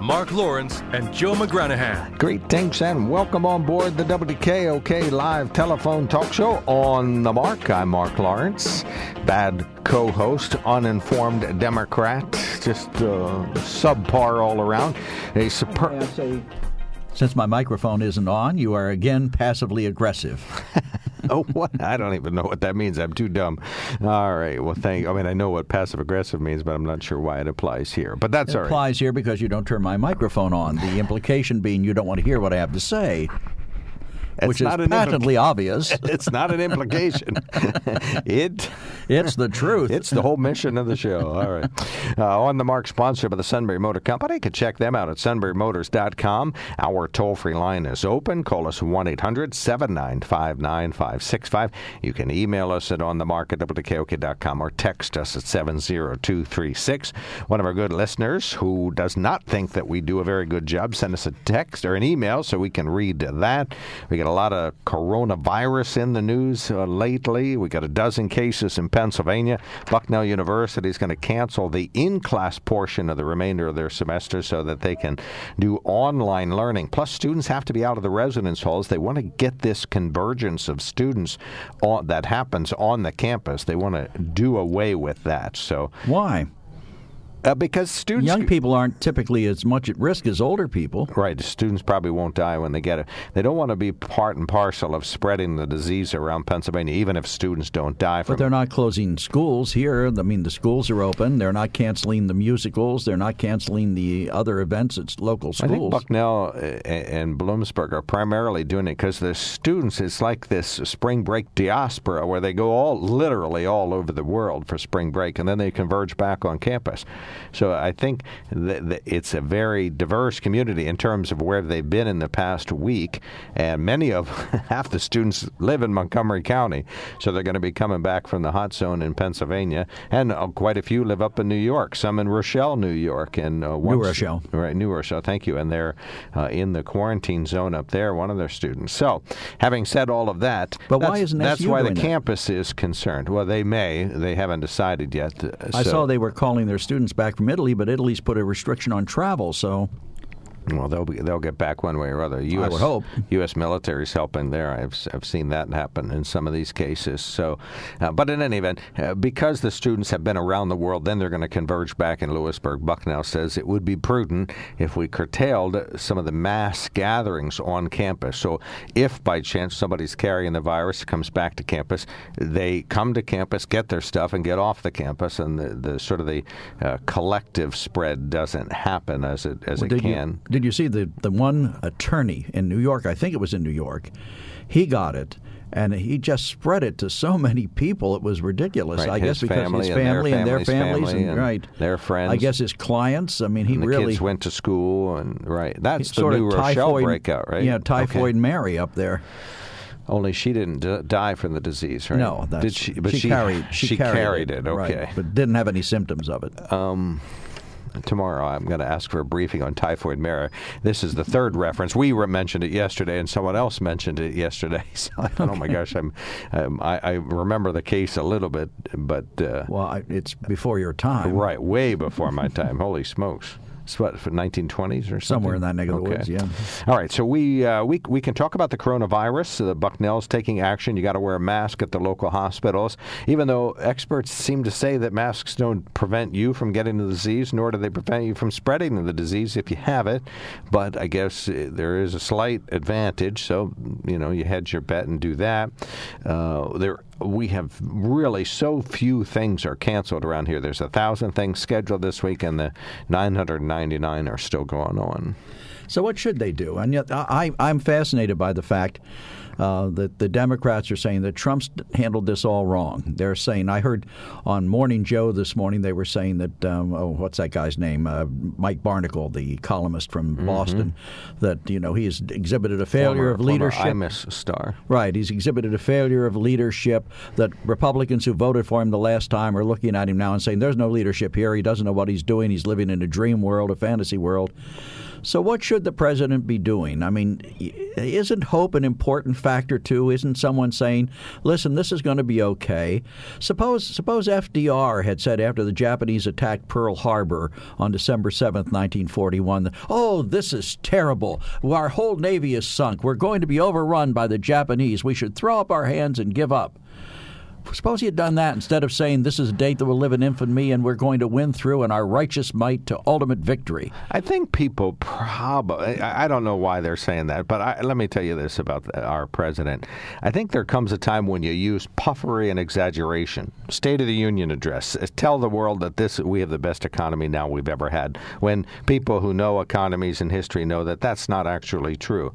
Mark Lawrence and Joe McGranahan. Great, thanks, and welcome on board the WKOK live telephone talk show on the mark. I'm Mark Lawrence, bad co host, uninformed Democrat, just uh, subpar all around. A superb. Since my microphone isn't on, you are again passively aggressive. oh, what? I don't even know what that means. I'm too dumb. All right. Well, thank. I mean, I know what passive aggressive means, but I'm not sure why it applies here. But that's it all right. applies here because you don't turn my microphone on. The implication being you don't want to hear what I have to say. It's which is not an patently implica- obvious. it's not an implication. it. It's the truth. It's the whole mission of the show. All right. Uh, on the mark, sponsored by the Sunbury Motor Company. You can check them out at sunburymotors.com. Our toll free line is open. Call us 1 800 795 9565. You can email us at onthemark at WKOK.com or text us at 70236. One of our good listeners who does not think that we do a very good job, send us a text or an email so we can read that. We a lot of coronavirus in the news uh, lately. We got a dozen cases in Pennsylvania. Bucknell University is going to cancel the in class portion of the remainder of their semester so that they can do online learning. Plus, students have to be out of the residence halls. They want to get this convergence of students on, that happens on the campus. They want to do away with that. So, Why? Uh, because students. Young people aren't typically as much at risk as older people. Right. Students probably won't die when they get it. They don't want to be part and parcel of spreading the disease around Pennsylvania, even if students don't die from But they're not closing schools here. I mean, the schools are open. They're not canceling the musicals. They're not canceling the other events at local schools. I think. Bucknell uh, and Bloomsburg are primarily doing it because the students, it's like this spring break diaspora where they go all literally all over the world for spring break and then they converge back on campus. So I think that it's a very diverse community in terms of where they've been in the past week. And many of half the students live in Montgomery County. So they're going to be coming back from the hot zone in Pennsylvania. And uh, quite a few live up in New York, some in Rochelle, New York. and uh, once- Rochelle. Right, New Rochelle. Thank you. And they're uh, in the quarantine zone up there. One of their students. So, having said all of that, But why that's, isn't that's why the that? campus is concerned. Well, they may. They haven't decided yet. uh, I saw they were calling their students back from Italy, but Italy's put a restriction on travel. So Well, they'll be, they'll get back one way or other. U.S. would hope. U.S. military's helping there. I've I've seen that happen in some of these cases. So, uh, but in any event, uh, because the students have been around the world, then they're going to converge back in Lewisburg. Bucknell says it would be prudent if we curtailed some of the mass gatherings on campus. So, if by chance somebody's carrying the virus, comes back to campus, they come to campus, get their stuff, and get off the campus, and the, the sort of the uh, collective spread doesn't happen as it as it can. you did you see the the one attorney in New York? I think it was in New York. He got it. And he just spread it to so many people; it was ridiculous. Right, I his guess because family his and their family and their families, family and, right, their friends. I guess his clients. I mean, he really kids went to school, and right. That's the sort new of Rochelle typhoid breakout, right? Yeah, Okay. typhoid Mary up there. Only she didn't d- die from the disease, right? No, that's, did she? But she, carried. She, carried, it. right, Okay. but didn't have any symptoms of it. Um, tomorrow I'm going to ask for a briefing on typhoid mare. This is the third reference. We mentioned it yesterday, and someone else mentioned it yesterday. So I thought, oh my gosh, I'm, um, I, I remember the case a little bit, but uh, well, I, it's before your time. right, way before my time. Holy smokes! It's what, for 1920s or something? Somewhere in that neck of the woods, yeah. All right, so we uh, we we can talk about the coronavirus. The Bucknell's taking action. You got to wear a mask at the local hospitals, even though experts seem to say that masks don't prevent you from getting the disease, nor do they prevent you from spreading the disease if you have it. But I guess uh, there is a slight advantage, so you know you hedge your bet and do that. Uh, there we have really so few things are canceled around here. There's a thousand things scheduled this week, and the 999 are still going on. So what should they do? And yet, I, I'm fascinated by the fact uh, that the Democrats are saying that Trump's handled this all wrong. They're saying I heard on Morning Joe this morning they were saying that um, oh what's that guy's name uh, Mike Barnicle the columnist from mm-hmm. Boston that you know he has exhibited a failure former, of leadership. Imus star. Right, he's exhibited a failure of leadership. That Republicans who voted for him the last time are looking at him now and saying there's no leadership here. He doesn't know what he's doing. He's living in a dream world, a fantasy world. So, what should the president be doing? I mean, isn't hope an important factor too? Isn't someone saying, "Listen, this is going to be okay"? Suppose suppose FDR had said after the Japanese attacked Pearl Harbor on December seventh, nineteen forty-one, "Oh, this is terrible. Our whole navy is sunk. We're going to be overrun by the Japanese. We should throw up our hands and give up." Suppose he had done that instead of saying this is a date that will live in infamy and we're going to win through in our righteous might to ultimate victory. I think people probably, I don't know why they're saying that, but I, let me tell you this about our president. I think there comes a time when you use puffery and exaggeration. State of the Union address. Tell the world that this we have the best economy now we've ever had. When people who know economies and history know that that's not actually true.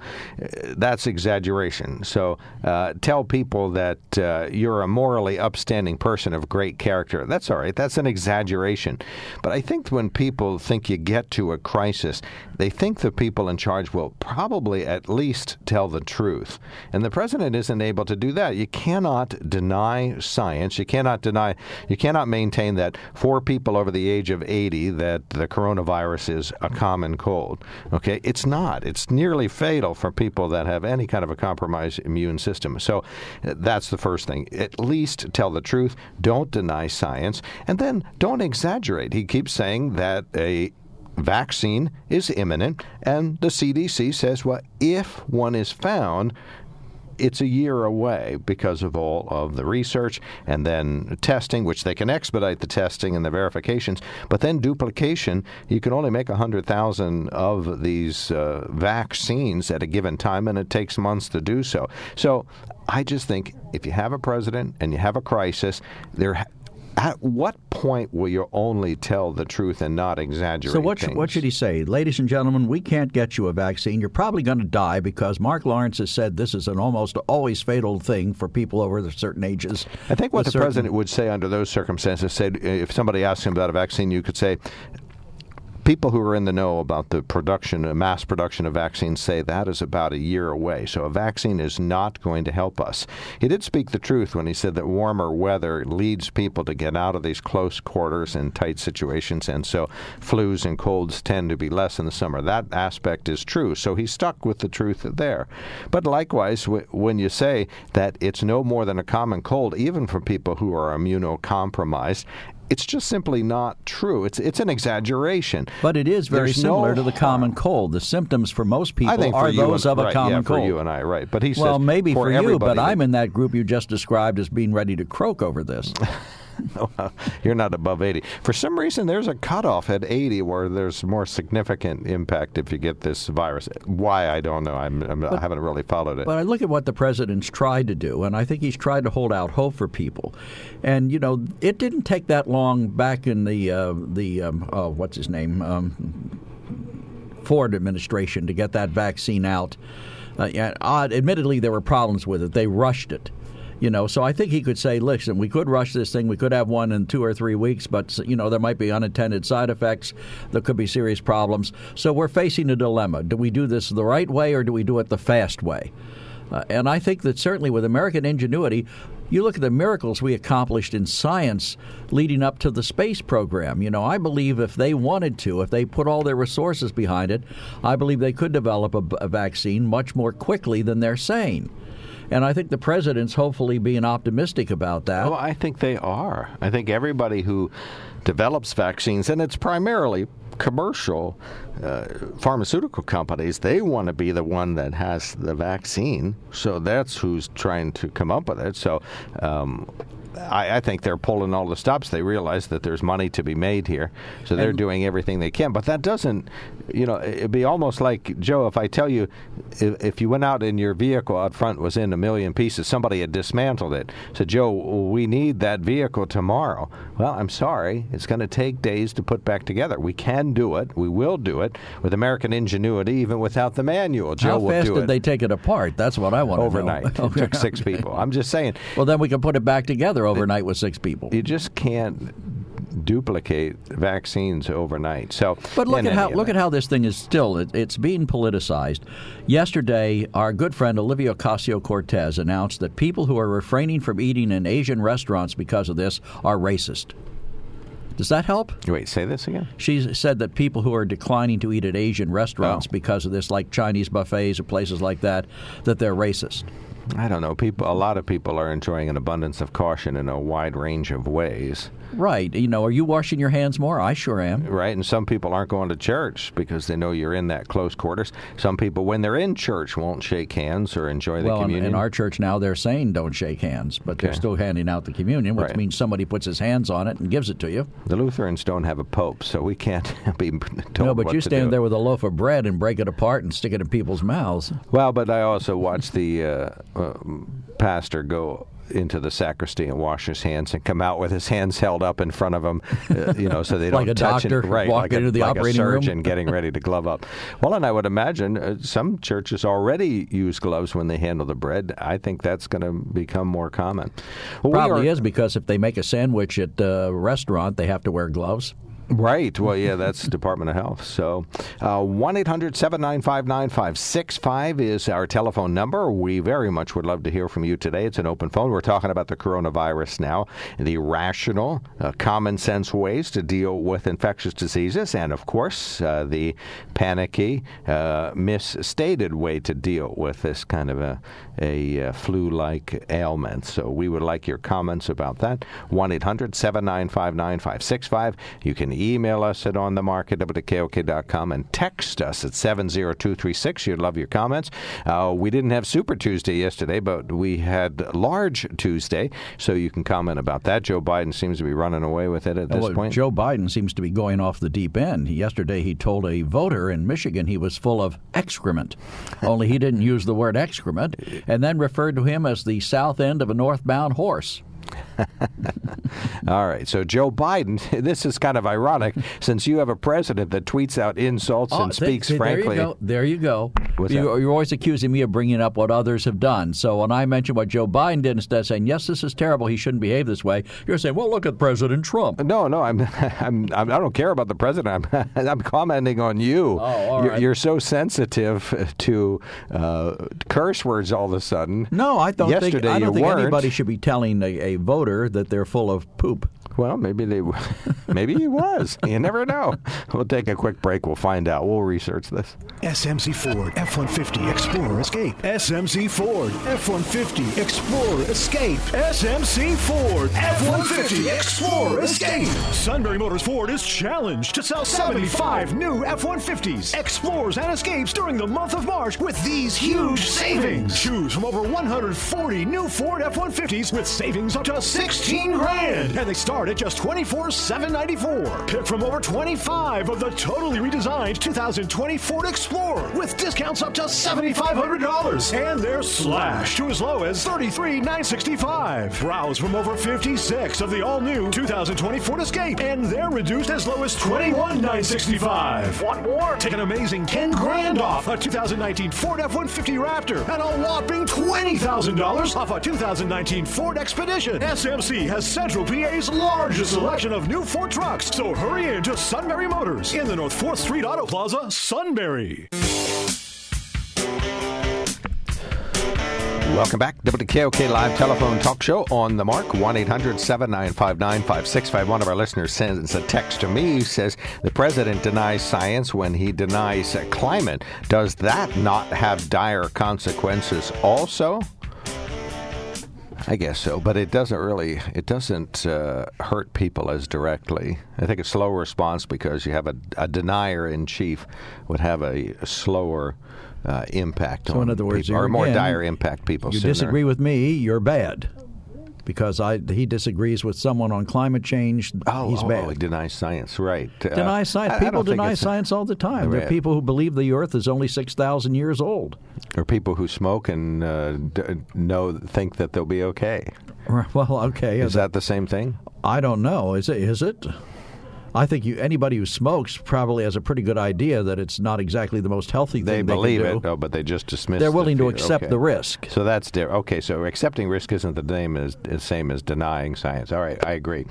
That's exaggeration. So uh, tell people that uh, you're a moral morally upstanding person of great character. That's all right. That's an exaggeration. But I think when people think you get to a crisis, they think the people in charge will probably at least tell the truth. And the president isn't able to do that. You cannot deny science. You cannot deny, you cannot maintain that for people over the age of 80 that the coronavirus is a common cold. Okay? It's not. It's nearly fatal for people that have any kind of a compromised immune system. So uh, that's the first thing. At least least tell the truth, don't deny science, and then don't exaggerate. He keeps saying that a vaccine is imminent, and the CDC says, well, if one is found, it's a year away because of all of the research and then testing, which they can expedite the testing and the verifications. But then duplication, you can only make 100,000 of these uh, vaccines at a given time, and it takes months to do so. So I just think if you have a president and you have a crisis, there at what point will you only tell the truth and not exaggerate? So what, what should he say? Ladies and gentlemen, we can't get you a vaccine. You're probably going to die because Mark Lawrence has said this is an almost always fatal thing for people over certain ages. I think what the certain... president would say under those circumstances, said if somebody asked him about a vaccine, you could say, people who are in the know about the production, mass production of vaccines say that is about a year away. So a vaccine is not going to help us. He did speak the truth when he said that warmer weather leads people to get out of these close quarters and tight situations, and so flus and colds tend to be less in the summer. That aspect is true. So he stuck with the truth there. But likewise, when you say that it's no more than a common cold, even for people who are immunocompromised, it's just simply not true. It's it's an exaggeration. But it is very There's similar no to the common cold. The symptoms for most people are those and, of a common yeah, cold. For you and I, right? But he well, says maybe for, for you, but I'm in that group you just described as being ready to croak over this. you're not above 80. For some reason, there's a cutoff at 80 where there's more significant impact if you get this virus. Why, I don't know. I'm, I'm, but, I haven't really followed it. But I look at what the president's tried to do, and I think he's tried to hold out hope for people. And, you know, it didn't take that long back in the, uh, the um, oh, what's his name? Um, Ford administration to get that vaccine out. Uh, yeah, odd, admittedly, there were problems with it. They rushed it. You know, so I think he could say, listen, we could rush this thing. We could have one in two or three weeks, but you know there might be unintended side effects. There could be serious problems. So we're facing a dilemma: do we do this the right way or do we do it the fast way? Uh, and I think that certainly with American ingenuity, you look at the miracles we accomplished in science leading up to the space program. You know, I believe if they wanted to, if they put all their resources behind it, I believe they could develop a, a vaccine much more quickly than they're saying. And I think the president's hopefully being optimistic about that. Well, I think they are. I think everybody who develops vaccines, and it's primarily commercial uh, pharmaceutical companies, they want to be the one that has the vaccine. So that's who's trying to come up with it. So um, I, I, think they're pulling all the stops. They realize that there's money to be made here, so they're and, doing everything they can. But that doesn't, you know, it'd be almost like Joe if I tell you, if, if you went out in your vehicle out front was in a million pieces, somebody had dismantled it. So Joe, we need that vehicle tomorrow. Well, I'm sorry, it's going to take days to put back together. We can do it. We will do it with American ingenuity, even without the manual. Joe How fast did it. they take it apart? That's what I want to know. Overnight, it took six people. I'm just saying. Well, then we can put it back together overnight with six people. You just can't duplicate vaccines overnight. So, but look at how event. look at how this thing is still it, it's being politicized. Yesterday, our good friend Olivia Ocasio Cortez announced that people who are refraining from eating in Asian restaurants because of this are racist. Does that help? Wait, say this again. She said that people who are declining to eat at Asian restaurants oh. because of this, like Chinese buffets or places like that, that they're racist. I don't know. People, a lot of people are enjoying an abundance of caution in a wide range of ways. Right. You know, are you washing your hands more? I sure am. Right. And some people aren't going to church because they know you're in that close quarters. Some people, when they're in church, won't shake hands or enjoy the well, communion. in our church now, they're saying don't shake hands, but okay. they're still handing out the communion, which right. means somebody puts his hands on it and gives it to you. The Lutherans don't have a pope, so we can't be told No, but you stand do. there with a loaf of bread and break it apart and stick it in people's mouths. Well, but I also watch the uh, uh, pastor go into the sacristy and wash his hands and come out with his hands held up in front of him, uh, you know, so they don't like a touch doctor it. Right, like, a, into the like operating a surgeon room. getting ready to glove up. Well, and I would imagine uh, some churches already use gloves when they handle the bread. I think that's going to become more common. Well, Probably we are, is because if they make a sandwich at a restaurant, they have to wear gloves. Right. Well, yeah, that's Department of Health. So, uh, 1 800 795 9565 is our telephone number. We very much would love to hear from you today. It's an open phone. We're talking about the coronavirus now, the rational, uh, common sense ways to deal with infectious diseases, and of course, uh, the panicky, uh, misstated way to deal with this kind of a, a uh, flu like ailment. So, we would like your comments about that. 1 800 795 9565. You can email us at onthemarket.kok.com and text us at 70236. You'd love your comments. Uh, we didn't have Super Tuesday yesterday, but we had Large Tuesday, so you can comment about that. Joe Biden seems to be running away with it at this well, point. Joe Biden seems to be going off the deep end. Yesterday, he told a voter in Michigan he was full of excrement, only he didn't use the word excrement, and then referred to him as the south end of a northbound horse. All right. So Joe Biden, this is kind of ironic since you have a president that tweets out insults oh, and speaks th- frankly. There you go. There you go. You, are always accusing me of bringing up what others have done. So when I mention what Joe Biden did, instead of saying yes, this is terrible, he shouldn't behave this way, you're saying, well, look at President Trump. No, no, I'm, I'm, I'm I don't care about the president. I'm, I'm commenting on you. Oh, you're, you're, so sensitive to uh, curse words all of a sudden. No, I don't Yesterday think I don't think weren't. anybody should be telling a, a voter that they're full of poop. Well, maybe they, maybe he was. You never know. We'll take a quick break. We'll find out. We'll research this. SMC Ford F-150 Explorer Escape. SMC Ford F-150 Explorer Escape. SMC Ford F-150 Explorer Escape. Sunbury Motors Ford is challenged to sell 75 new F-150s, Explorers, and Escapes during the month of March with these huge savings. Choose from over 140 new Ford F-150s with savings up to 16 grand, and they start at just $24,794. Pick from over 25 of the totally redesigned 2020 Ford Explorer with discounts up to $7,500. And they're slashed to as low as $33,965. Browse from over 56 of the all-new 2020 Ford Escape, and they're reduced as low as $21,965. Want more? Take an amazing 10 grand off a 2019 Ford F-150 Raptor and a whopping $20,000 off a 2019 Ford Expedition. SMC has Central PA's largest selection of new Ford trucks. So hurry in to Sunbury Motors in the North 4th Street Auto Plaza, Sunbury. Welcome back. WKOK Live Telephone Talk Show on the mark. 1 800 795 9565. One of our listeners sends a text to me says the president denies science when he denies climate. Does that not have dire consequences also? I guess so, but it doesn't really it doesn't uh, hurt people as directly. I think a slow response because you have a, a denier in chief would have a, a slower uh, impact so on in other words, people, or more dire impact people. You sooner. disagree with me, you're bad because I he disagrees with someone on climate change. Oh, he's oh, bad. oh, he denies science, right? Uh, Deny science. I People deny science all the time. There are people who believe the Earth is only six thousand years old. Or people who smoke and uh, d- know think that they'll be okay. Well, okay. Is that the same thing? I don't know. Is it? Is it? I think you, anybody who smokes probably has a pretty good idea that it's not exactly the most healthy They thing believe they can it, oh, but they just dismiss. They're the willing to accept Okay. the risk. So that's different. Okay, so accepting risk isn't the same as, as same as denying science. All right, I agree.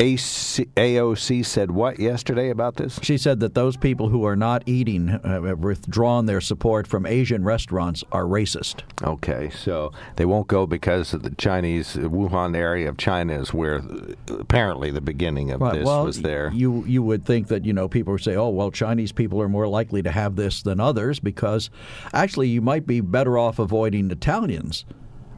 AC, AOC said what yesterday about this? She said that those people who are not eating uh, have withdrawn their support from Asian restaurants are racist. Okay, so they won't go because of the Chinese Wuhan area of China is where uh, apparently the beginning of Right, this well, was there. You you would think that you know people would say, oh well, Chinese people are more likely to have this than others because actually you might be better off avoiding Italians.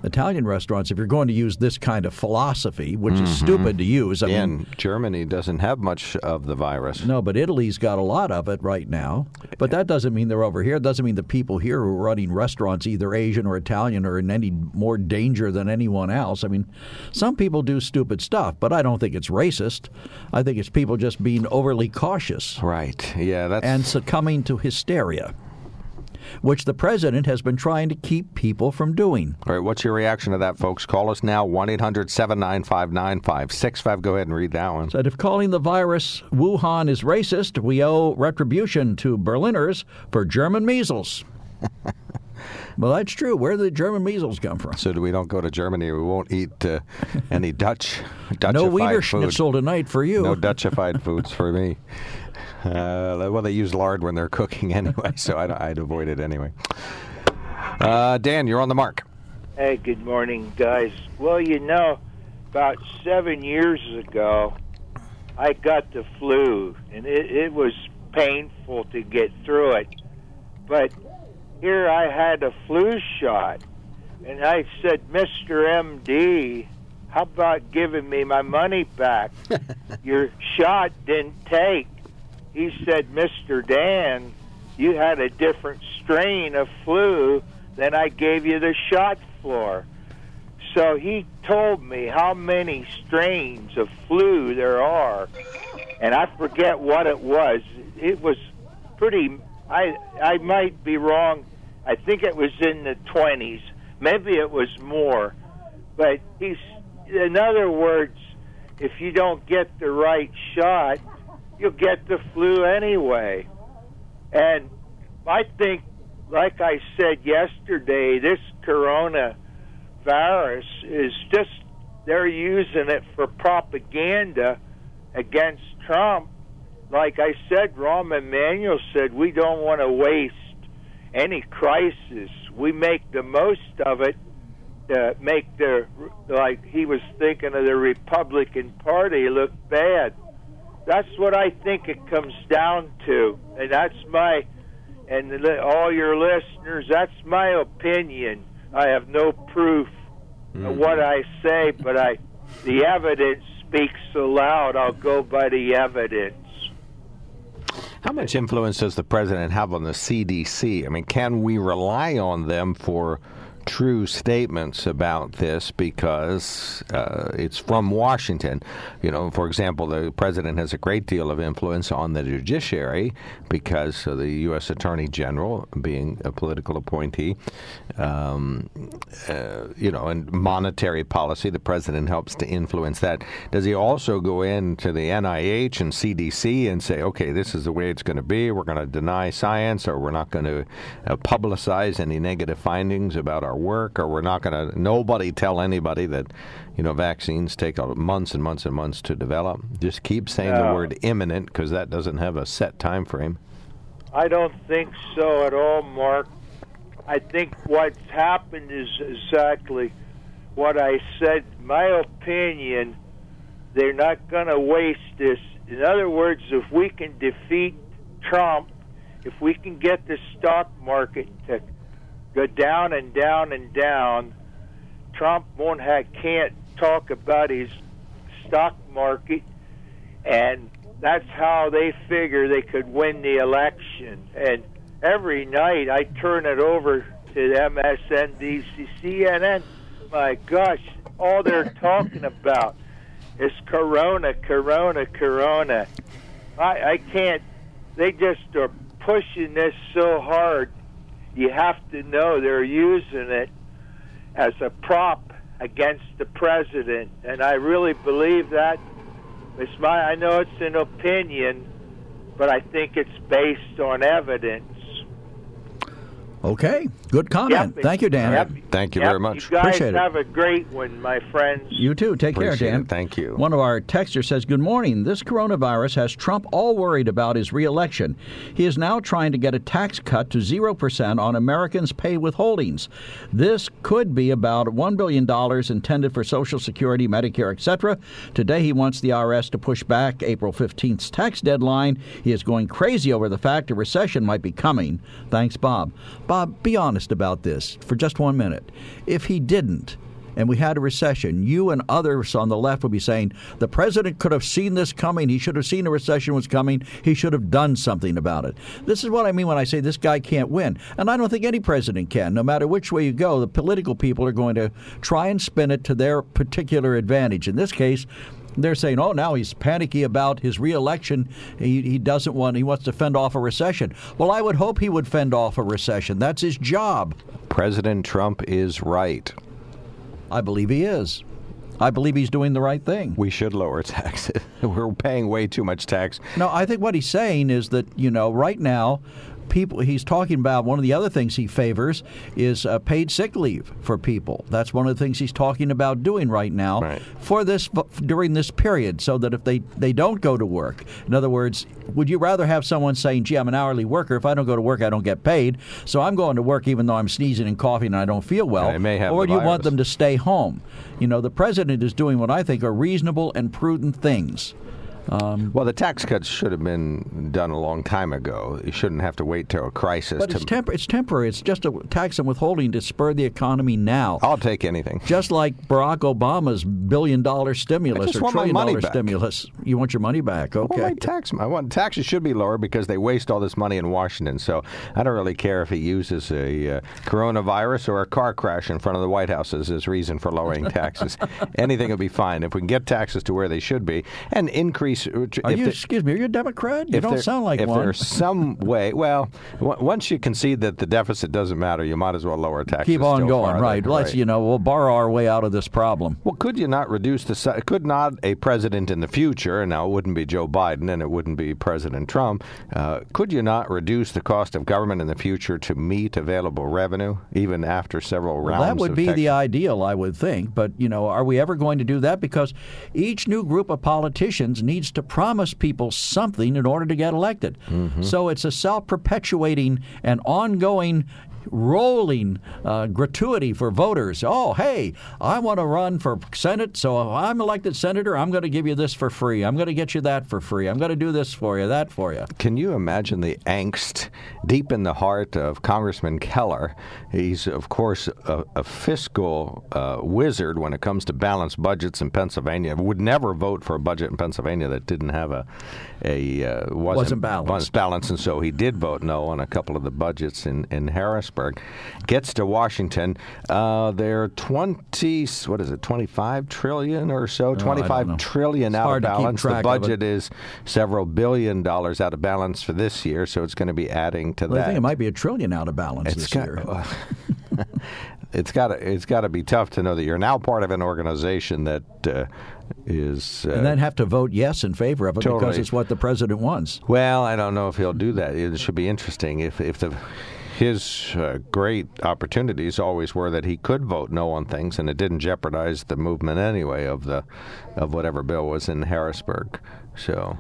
Italian restaurants, if you're going to use this kind of philosophy, which is mm-hmm. stupid to use. I mean, Germany doesn't have much of the virus. no, but Italy's got a lot of it right now. But that doesn't mean they're over here. It doesn't mean the people here who are running restaurants, either Asian or Italian, are in any more danger than anyone else. I mean, some people do stupid stuff, but I don't think it's racist. I think it's people just being overly cautious Right. Yeah, that's and succumbing to hysteria, which the president has been trying to keep people from doing. All right, what's your reaction to that, folks? Call us now, 1 800 795 9565. Go ahead and read that one. Said if calling the virus Wuhan is racist, we owe retribution to Berliners for German measles. well, that's true. Where did the German measles come from? So we don't go to Germany, we won't eat uh, any Dutch, Dutchified No Wiener food. Schnitzel tonight for you. No Dutchified foods for me. Uh, well, they use lard when they're cooking anyway, so I'd, I'd avoid it anyway. Uh, Dan, you're on the mark. Hey, good morning, guys. Well, you know, about seven years ago, I got the flu, and it, it was painful to get through it. But here I had a flu shot, and I said, Mr. MD, how about giving me my money back? Your shot didn't take. He said, Mr. Dan, you had a different strain of flu than I gave you the shot for. So he told me how many strains of flu there are, and I forget what it was. It was pretty. I I might be wrong. I think it was in the twenties. Maybe it was more. But he's, in other words, if you don't get the right shot, you'll get the flu anyway. And I think, like I said yesterday, this corona virus is just, they're using it for propaganda against Trump. Like I said, Rahm Emanuel said, we don't want to waste any crisis. We make the most of it to make the, like he was thinking of the Republican Party look bad. That's what I think it comes down to. And that's my, and all your listeners, that's my opinion. I have no proof of mm-hmm. what I say, but I, the evidence speaks so loud, I'll go by the evidence. How much influence does the president have on the CDC? I mean, can we rely on them for true statements about this because uh, it's from Washington? You know, for example, the president has a great deal of influence on the judiciary because the U.S. Attorney General being a political appointee. Um, uh, you know, and monetary policy, the president helps to influence that. Does he also go into the NIH and CDC and say, okay, this is the way it's going to be. We're going to deny science, or we're not going to uh, publicize any negative findings about our work, or we're not going to, nobody tell anybody that, you know, vaccines take months and months and months to develop. Just keep saying the word imminent because that doesn't have a set time frame. I don't think so at all, Mark. I think what's happened is exactly what I said. My opinion, they're not going to waste this. In other words, if we can defeat Trump, if we can get the stock market to go down and down and down, Trump won't have, can't talk about his stock market, and that's how they figure they could win the election. And every night I turn it over to MSNBC, CNN. My gosh, all they're talking about is Corona, Corona, Corona. I, I can't. They just are pushing this so hard. You have to know they're using it as a prop against the president, and I really believe that. It's my. I know it's an opinion, but I think it's based on evidence. Okay, good comment. Yep. Thank you, Dan. Yep. Thank you Yep. very much. You guys Appreciate it. have a great one, my friends. You too. Take Appreciate care, Dan. it. Thank you. One of our texters says, Good morning. This coronavirus has Trump all worried about his reelection. He is now trying to get a tax cut to 0% on Americans' pay withholdings. This could be about $1 billion intended for Social Security, Medicare, etc. Today, he wants the IRS to push back April 15th's tax deadline. He is going crazy over the fact a recession might be coming. Thanks, Bob. Bob, be honest about this for just one minute. If he didn't, and we had a recession, you and others on the left would be saying the president could have seen this coming. He should have seen a recession was coming. He should have done something about it. This is what I mean when I say this guy can't win. And I don't think any president can. No matter which way you go, the political people are going to try and spin it to their particular advantage. In this case, they're saying, "Oh, now he's panicky about his reelection. He, he doesn't want. He wants to fend off a recession." Well, I would hope he would fend off a recession. That's his job. President Trump is right. I believe he is. I believe he's doing the right thing. We should lower taxes. We're paying way too much tax. No, I think what he's saying is that you know right now. People, he's talking about one of the other things he favors is uh, paid sick leave for people. That's one of the things he's talking about doing right now Right. for this during this period, so that if they they don't go to work, in other words, would you rather have someone saying, "Gee, I'm an hourly worker. If I don't go to work, I don't get paid, so I'm going to work even though I'm sneezing and coughing and I don't feel well," may have or do you want them to stay home? You know, the president is doing what I think are reasonable and prudent things. Well, the tax cuts should have been done a long time ago. You shouldn't have to wait till a crisis But to. it's, tempor- it's temporary. It's just a tax and withholding to spur the economy now. I'll take anything. Just like Barack Obama's billion dollar stimulus or trillion-dollar stimulus. You want your money back, Well, okay? tax, I want taxes should be lower because they waste all this money in Washington. So I don't really care if he uses a uh, coronavirus or a car crash in front of the White House as his reason for lowering taxes. Anything will be fine if we can get taxes to where they should be and increase. Are if you, the- excuse me, are you a Democrat? You don't there- sound like if one. there's some way, well, w- once you concede that the deficit doesn't matter, you might as well lower taxes. Keep on going, farther, right? Let's, right. you know, we'll borrow our way out of this problem. Well, could you not reduce the could not a president in the future? And now it wouldn't be Joe Biden and it wouldn't be President Trump. Uh, could you not reduce the cost of government in the future to meet available revenue, even after several Well, rounds? that would be tax- the ideal, I would think. But, you know, are we ever going to do that? Because each new group of politicians needs to promise people something in order to get elected. Mm-hmm. So it's a self perpetuating and ongoing rolling uh, gratuity for voters. Oh, hey, I want to run for Senate, so if I'm elected senator, I'm going to give you this for free. I'm going to get you that for free. I'm going to do this for you, that for you. Can you imagine the angst deep in the heart of Congressman Keller? He's, of course, a, a fiscal uh, wizard when it comes to balanced budgets in Pennsylvania. Would never vote for a budget in Pennsylvania that didn't have a a uh, wasn't, Wasn't balanced. balanced, and so he did vote no on a couple of the budgets in, in Gets to Washington, uh, they're twenty. What is it? Twenty five trillion or so? Oh, I don't Twenty five know. trillion out of hard to keep balance. The track of it. budget is several billion dollars out of balance for this year, so it's going to be adding to Well, that. I think it might be a trillion out of balance It's this got- year. it's got to it's got to be tough to know that you're now part of an organization that uh, is. Uh, and then have to vote yes in favor of it because it's what the president wants. well, I don't know if he'll do that. It should be interesting if if the. His uh, great opportunities always were that he could vote no on things, and it didn't jeopardize the movement anyway of the of whatever bill was in Harrisburg. So,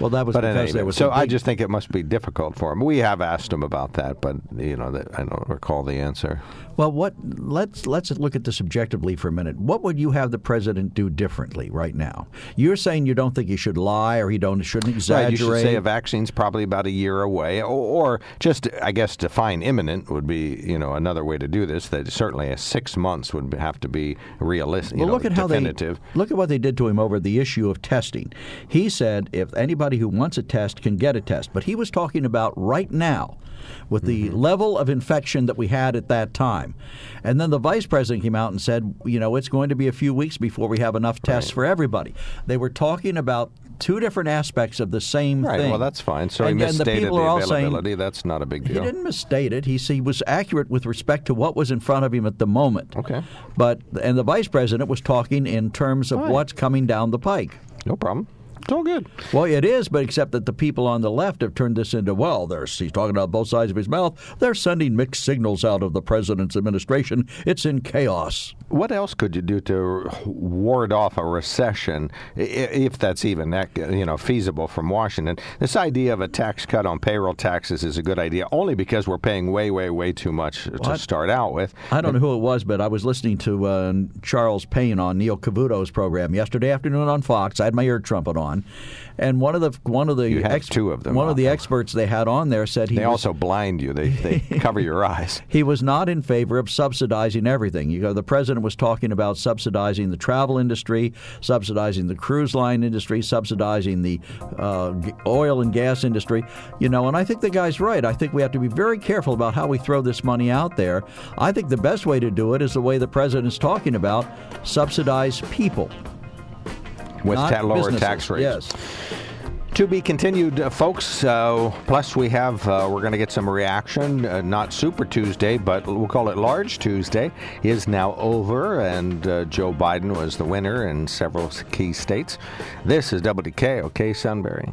Well, that was but because there was so a I big- just think it must be difficult for him. We have asked him about that, but you know, that I don't recall the answer. Well, what let's let's look at this objectively for a minute. What would you have the president do differently right now? You're saying you don't think he should lie or he don't shouldn't Right, exaggerate. you should say a vaccine's probably about a year away, or, or just, I guess, define imminent would be, you know, another way to do this. That certainly a six months would have to be realistic. well, you know, look at how they look at what they did to him over the issue of testing. He said if anybody who wants a test can get a test. But he was talking about right now with the Mm-hmm. level of infection that we had at that time. And then the vice president came out and said, you know, it's going to be a few weeks before we have enough tests for everybody. They were talking about two different aspects of the same Right. thing. Well, that's fine. So and, he the misstated people are all saying that's not a big deal. he didn't misstate it. He, he was accurate with respect to what was in front of him at the moment. Okay. But and the vice president was talking in terms of Right. what's coming down the pike. No problem. It's all good. Well, it is, but except that the people on the left have turned this into well, there's he's talking about both sides of his mouth. They're sending mixed signals out of the president's administration. It's in chaos. What else could you do to ward off a recession, if that's even that, you know feasible from Washington? This idea of a tax cut on payroll taxes is a good idea, only because we're paying way, way, way too much to I- start out with. I don't know who it was, but I was listening to uh, Charles Payne on Neil Cavuto's program yesterday afternoon on Fox. I had my ear trumpet on, and one of the one of the had two of them one of the on. experts they had on there said he They was, also blind you. They they cover your eyes. he was not in favor of subsidizing everything. You know, the president was talking about subsidizing the travel industry, subsidizing the cruise line industry, subsidizing the uh, oil and gas industry. You know, and I think the guy's right. I think we have to be very careful about how we throw this money out there. I think the best way to do it is the way the president is talking about: subsidize people, With ta- lower tax rates. Yes. To be continued, uh, folks. Uh, plus, we have uh, we're going to get some reaction. Uh, not Super Tuesday, but we'll call it Large Tuesday. Is now over, and uh, Joe Biden was the winner in several key states. This is WKOK Sunbury.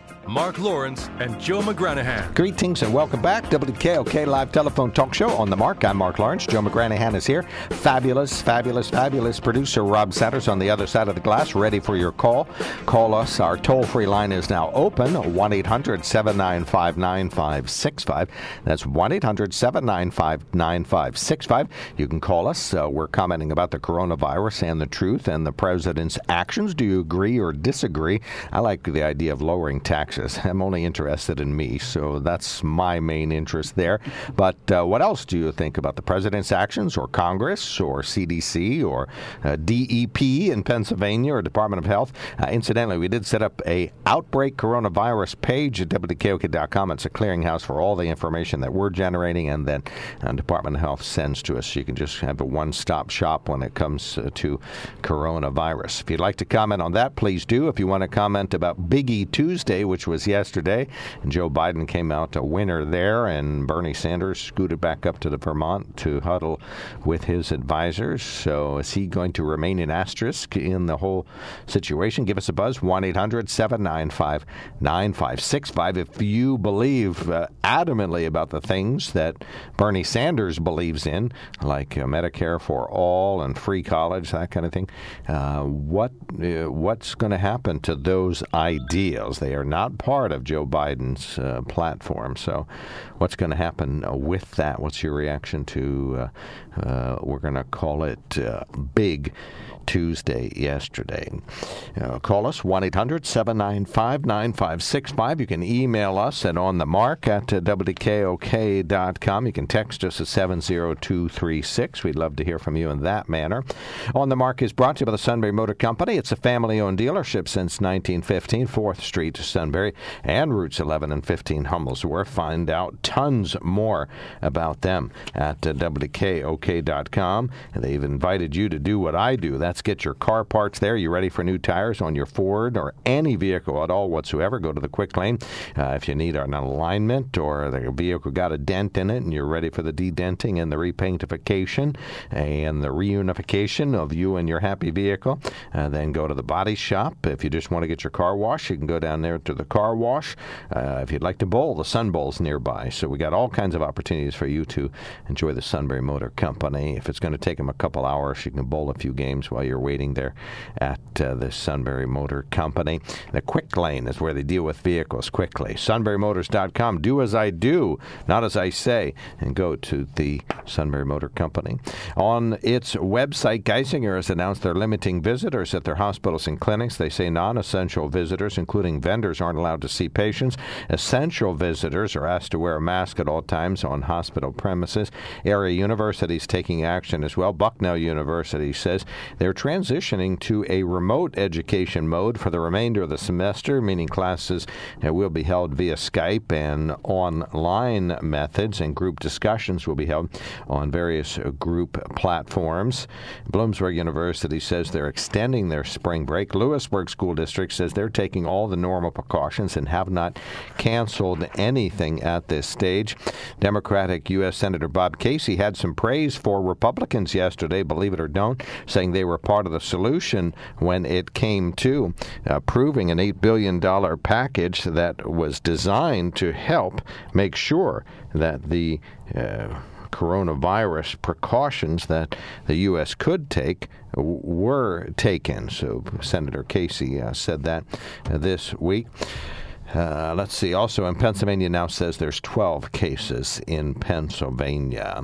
Mark Lawrence and Joe McGranahan. Greetings and welcome back. WKOK live telephone talk show on the mark. I'm Mark Lawrence. Joe McGranahan is here. Fabulous, fabulous, fabulous producer Rob Satters on the other side of the glass, ready for your call. Call us. Our toll free line is now open 1 800 795 9565. That's 1 800 795 9565. You can call us. Uh, we're commenting about the coronavirus and the truth and the president's actions. Do you agree or disagree? I like the idea of lowering taxes. I'm only interested in me, so that's my main interest there. But uh, what else do you think about the president's actions, or Congress, or CDC, or uh, DEP in Pennsylvania, or Department of Health? Uh, incidentally, we did set up a outbreak coronavirus page at WKOK.com. It's a clearinghouse for all the information that we're generating, and then uh, Department of Health sends to us. You can just have a one-stop shop when it comes uh, to coronavirus. If you'd like to comment on that, please do. If you want to comment about Biggie Tuesday, which was yesterday, and Joe Biden came out a winner there, and Bernie Sanders scooted back up to the Vermont to huddle with his advisors. So is he going to remain an asterisk in the whole situation? Give us a buzz, 1 800 795 9565. If you believe uh, adamantly about the things that Bernie Sanders believes in, like uh, Medicare for all and free college, that kind of thing, uh, what uh, what's going to happen to those ideals? They are not part of Joe Biden's uh, platform. So, what's going to happen uh, with that? What's your reaction to? Uh, uh, we're going to call it Big Tuesday yesterday. Uh, call us 1 800 795 9565. You can email us at onthemark at uh, WKOK.com. You can text us at 70236. We'd love to hear from you in that manner. On the Mark is brought to you by the Sunbury Motor Company. It's a family owned dealership since 1915, 4th Street, Sunbury, and routes 11 and 15, Hummel's Wharf. Find out tons more about them at uh, WKOK.com. They've invited you to do what I do. That's get your car parts there. You ready for new tires on your Ford or any vehicle at all whatsoever? Go to the quick lane. Uh, if you need an alignment or the vehicle got a dent in it and you're ready for the de-denting and the repaintification and the reunification of you and your happy vehicle, uh, then go to the body shop. If you just want to get your car washed, you can go down there to the car wash. Uh, if you'd like to bowl, the Sun Bowl's nearby. So we got all kinds of opportunities for you to enjoy the Sunbury Motor Company. If it's going to take them a couple hours, you can bowl a few games while you're waiting there at uh, the Sunbury Motor Company. The quick lane is where they deal with vehicles quickly. SunburyMotors.com. Do as I do, not as I say, and go to the Sunbury Motor Company. On its website, Geisinger has announced they're limiting visitors at their hospitals and clinics. They say non essential visitors, including vendors, aren't allowed to see patients. Essential visitors are asked to wear a mask at all times on hospital premises. Area universities taking action as well. Bucknell University says they're transitioning to a remote education mode for the remainder of the semester, meaning classes uh, will be held via Skype and online methods, and group discussions will be held on various group platforms. Bloomsburg University says they're extending their spring break. Lewisburg School District says they're taking all the normal precautions and have not canceled anything at this stage. Democratic U.S. Senator Bob Casey had some praise for Republicans yesterday, believe it or don't, saying they were part of the solution when it came to approving an $8 billion package that was designed to help make sure that the uh, coronavirus precautions that the U.S. could take were taken. So Senator Casey uh, said that uh, this week. Uh, let's see. Also in Pennsylvania now says there's 12 cases in Pennsylvania.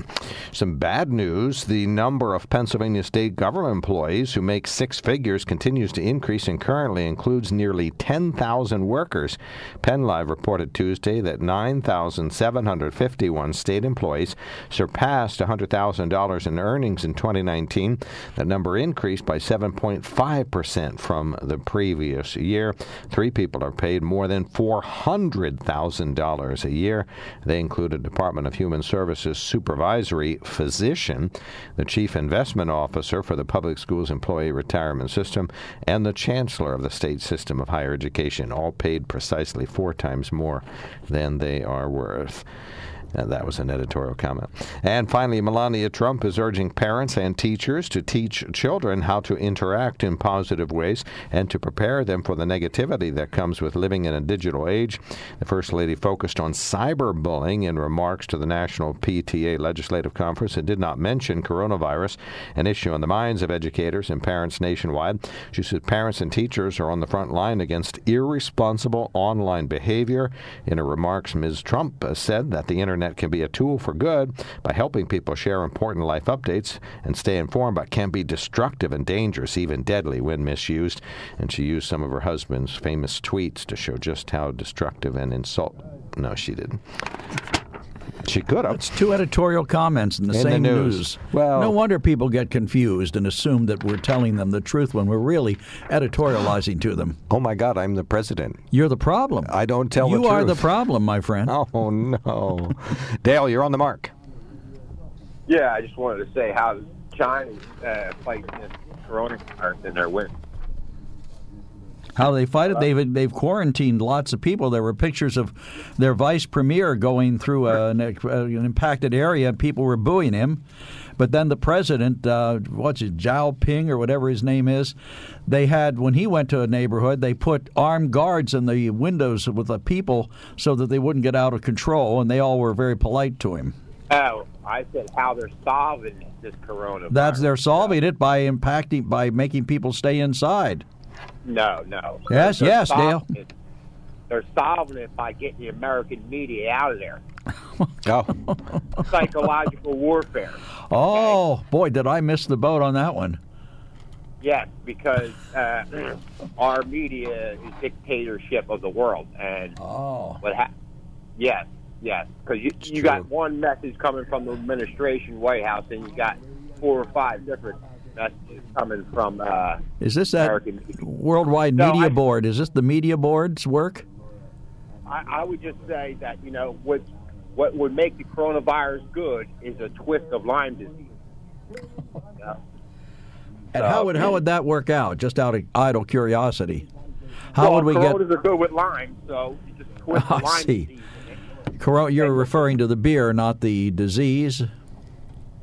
Some bad news: the number of Pennsylvania state government employees who make six figures continues to increase and currently includes nearly 10,000 workers. PennLive reported Tuesday that 9,751 state employees surpassed $100,000 in earnings in 2019. The number increased by 7.5 percent from the previous year. Three people are paid more than $400,000 a year. They include a Department of Human Services supervisory physician, the chief investment officer for the public schools employee retirement system, and the chancellor of the state system of higher education, all paid precisely four times more than they are worth. Uh, that was an editorial comment. And finally, Melania Trump is urging parents and teachers to teach children how to interact in positive ways and to prepare them for the negativity that comes with living in a digital age. The First Lady focused on cyberbullying in remarks to the National PTA Legislative Conference and did not mention coronavirus, an issue on the minds of educators and parents nationwide. She said parents and teachers are on the front line against irresponsible online behavior. In her remarks, Ms. Trump said that the internet can be a tool for good by helping people share important life updates and stay informed, but can be destructive and dangerous, even deadly when misused. And she used some of her husband's famous tweets to show just how destructive and insult. No, she didn't. She could have. It's two editorial comments in the In the same news. Well- no wonder people get confused and assume that we're telling them the truth when we're really editorializing to them. Oh my God, I'm the president. You're the problem. I don't tell you the are the problem, my friend. Oh no, Dale, you're on the mark. Yeah, I just wanted to say how China's uh, fighting this coronavirus and they're winning. How they fight it? They've they've quarantined lots of people. There were pictures of their vice premier going through a, an, an impacted area, and people were booing him. But then the president, uh, what's it, Zhao Ping or whatever his name is, they had when he went to a neighborhood, they put armed guards in the windows with the people so that they wouldn't get out of control, and they all were very polite to him. Oh, I said how they're solving this coronavirus. That's they're solving it by impacting by making people stay inside. No, no. Yes, They're yes, Dale. it- They're solving it by getting the American media out of there. Oh, Psychological warfare. Oh boy, did I miss the boat on that one? Yes, because uh, our media is dictatorship of the world, and Oh, what ha- Yes, yes, because you you true. got one message coming from the administration, White House, and you got four or five different messages coming from. Uh, is this that American media. worldwide No, media I- board? Is this the media board's work? I, I would just say that you know what what would make the coronavirus good is a twist of Lyme disease. Yeah. And how would how would that work out? Just out of idle curiosity, how well, would we get? Coronas are good with Lyme, so you just twist the Lyme see. disease. in it. Coro- you're referring to the beer, not the disease.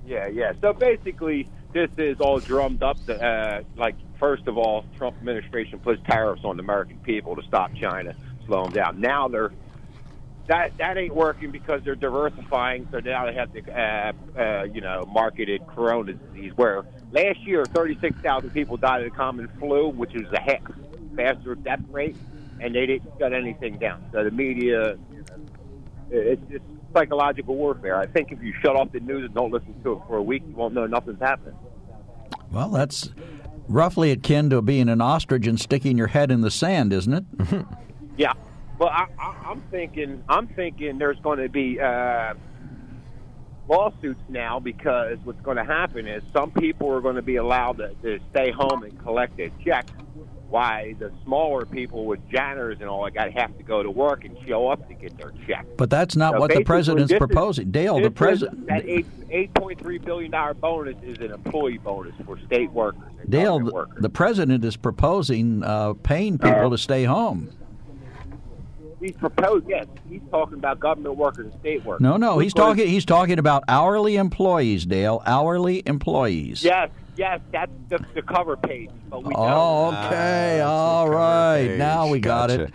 Yeah, yeah. So basically, this is all drummed up. To, uh, like, first of all, Trump administration puts tariffs on the American people to stop China. slow them down. Now they're that that ain't working because they're diversifying. So now they have to, uh, uh, you know, marketed corona disease. Where last year, 36,000 people died of the common flu, which is a half faster death rate, and they didn't shut anything down. So the media, it's just psychological warfare. I think if you shut off the news and don't listen to it for a week, you won't know nothing's happening. Well, that's roughly akin to being an ostrich and sticking your head in the sand, isn't it? Yeah. Well, I, I'm thinking. I'm thinking there's going to be uh, lawsuits now because what's going to happen is some people are going to be allowed to, to stay home and collect their checks. Why the smaller people with janitors and all that got have to go to work and show up to get their check. But that's not So what the president's this is- proposing. Dale, the president. that eight eight point three billion dollar bonus is an employee bonus for state workers. And Dale, the, workers. the president is proposing uh, paying people to stay home. he's proposed. Yes, he's talking about government workers and state workers. No, no, Which he's talking. He's talking about hourly employees, Dale. Hourly employees. Yes, yes, that's the, the cover page. But we Oh, don't. okay. Ah, All page. Now we got Gotcha. it.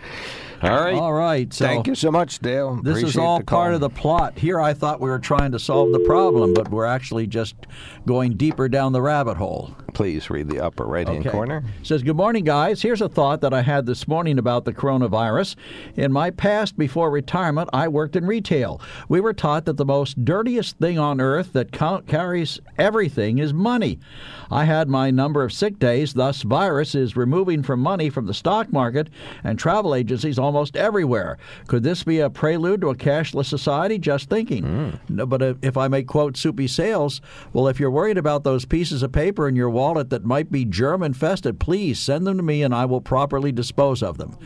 All right. All right. So Thank you so much, Dale. This is all part of the plot. Here, I thought we were trying to solve the problem, but we're actually just going deeper down the rabbit hole. Please read the upper right hand Okay. corner. Says, Good morning, guys. Here's a thought that I had this morning about the coronavirus. In my past, before retirement, I worked in retail. We were taught that the most dirtiest thing on earth that count, carries everything is money. I had my number of sick days, thus, virus is removing from money from the stock market and travel agencies almost everywhere. Could this be a prelude to a cashless society? Just thinking. Hmm. No, but if- if I may quote Soupy Sales, well, if you're worried about those pieces of paper in your wallet that might be germ infested, please send them to me and I will properly dispose of them.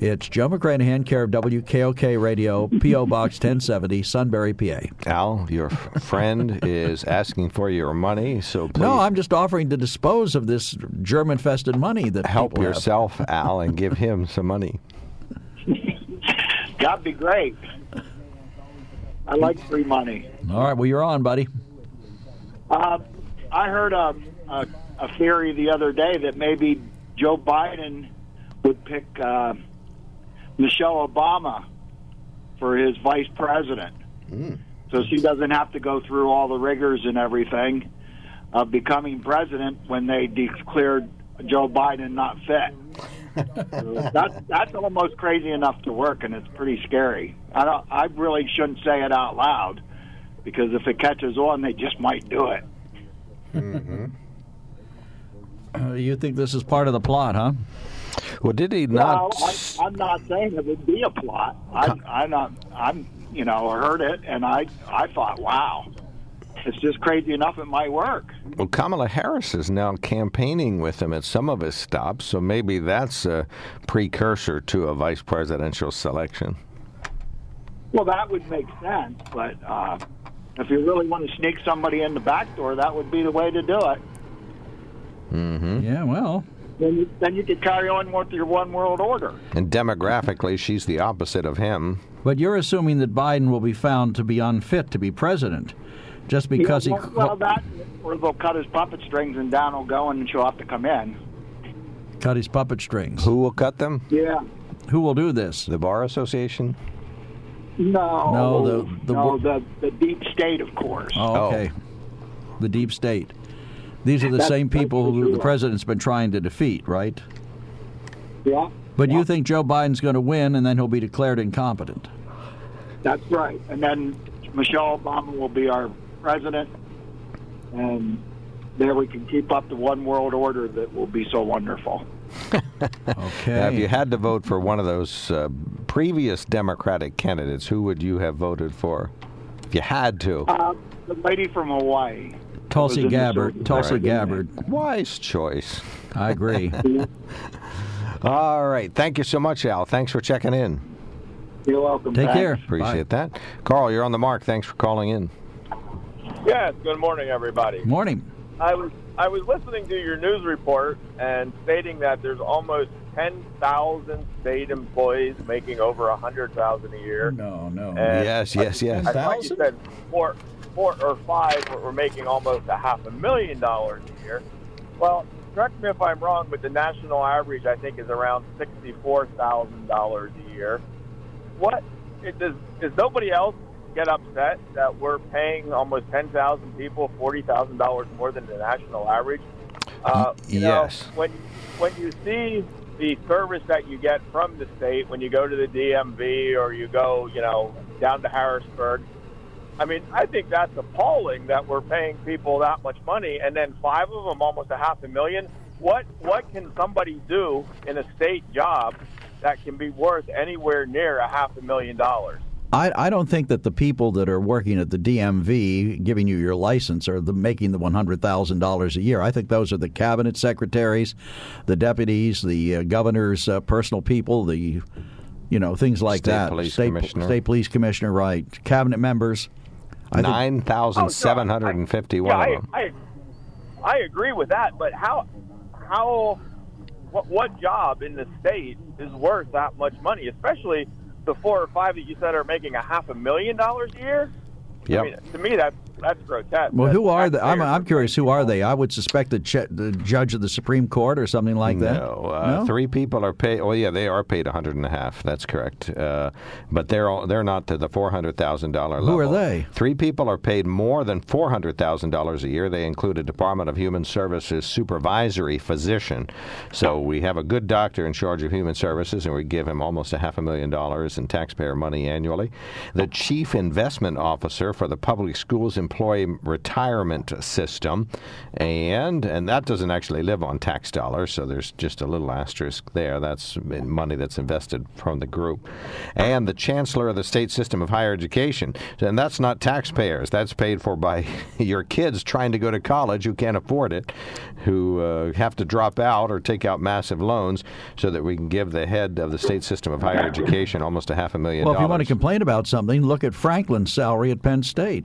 It's Joe McGranahan, care of WKOK Radio, P.O. Box 1070, Sunbury, PA. Al, your friend is asking for your money, so please No, I'm just offering to dispose of this germ infested money that help people have. yourself, Al, and give him some money. That'd be great. I like free money. All right, well, you're on, buddy. Uh, I heard a, a, a theory the other day that maybe Joe Biden would pick uh, Michelle Obama for his vice president. So she doesn't have to go through all the rigors and everything of becoming president when they declared Joe Biden not fit. So that's that's almost crazy enough to work, and it's pretty scary. I don't. I really shouldn't say it out loud because if it catches on, they just might do it. Uh, you think this is part of the plot, huh? Well, did he No, not? I, I'm not saying it would be a plot. I, I'm not. I'm you know heard it, and I I thought, wow, it's just crazy enough it might work. Well, Kamala Harris is now campaigning with him at some of his stops, so maybe that's a precursor to a vice presidential selection. Well, that would make sense, but uh, if you really want to sneak somebody in the back door, that would be the way to do it. Mm-hmm. Yeah, well, Then you, then you could carry on with your one world order. And demographically, she's the opposite of him. but you're assuming that Biden will be found to be unfit to be president just because Yeah, he. well, well, that or they'll cut his puppet strings and down will go and she'll have to come in. cut his puppet strings. Who will cut them? Yeah. Who will do this? The Bar Association? No. No, the- the no, the the deep state, of course. Oh, oh, okay. The deep state. These are the That's- same people who the president's been trying to defeat, right? Yeah. But yeah, you think Joe Biden's going to win and then he'll be declared incompetent? that's right. And then Michelle Obama will be our president, and there we can keep up the one world order that will be so wonderful. Okay. Now, if you had to vote for one of those uh, previous Democratic candidates, who would you have voted for? If you had to. Uh, the lady from Hawaii. Tulsi was in the Gabbard. Tulsi Union. Gabbard. Wise choice. I agree. All right. Thank you so much, Al. Thanks for checking in. You're welcome. Take Thanks. care. Appreciate that. Carl, you're on the mark. Thanks for calling in. Yes, good morning, everybody. Morning. I was I was listening to your news report and stating that there's almost 10,000 state employees making over a 100,000 a year. No, no. And Yes, yes, yes. I thought you said four, four or five were making almost a half a million dollars a year. Well, correct me if I'm wrong, but the national average I think is around sixty-four thousand dollars a year. What it does? Does nobody else get upset that we're paying almost ten thousand people forty thousand dollars more than the national average? Uh, you yes. Know, when when you see the service that you get from the state when you go to the DMV or you go, you know, down to Harrisburg. I mean, I think that's appalling that we're paying people that much money, and then five of them almost a half a million. What what can somebody do in a state job that can be worth anywhere near a half a million dollars? I, I don't think that the people that are working at the DMV giving you your license are the, making the one hundred thousand dollars a year. I think those are the cabinet secretaries, the deputies, the uh, governor's uh, personal people, the you know things like State that. police state, commissioner. state police commissioner, right? Cabinet members. I think- Nine thousand seven hundred and fifty-one Yeah, of them. I, I I agree with that, but how how what what job in the state is worth that much money, especially the four or five that you said are making a half a million dollars a year? Yep. I mean, to me, that's that's grotesque. Well, who are they? I'm. I'm curious. Who are they? I would suspect the, ch- the judge of the Supreme Court or something like that. No, uh, three people are paid. Oh, yeah, they are paid a hundred and a half. That's correct. Uh, but they're all, they're not to the four hundred thousand dollar level. Who are they? Three people are paid more than four hundred thousand dollars a year. They include a Department of Human Services supervisory physician. So we have a good doctor in charge of human services, and we give him almost a half a million dollars in taxpayer money annually. The chief investment officer for the public schools employee retirement system, and and that doesn't actually live on tax dollars, so there's just a little asterisk there. That's money that's invested from the group, and the chancellor of the state system of higher education, and that's not taxpayers. That's paid for by your kids trying to go to college who can't afford it, who uh, have to drop out or take out massive loans, so that we can give the head of the state system of higher education almost a half a million Well, if you want to complain about something, look at Franklin's salary at Penn State.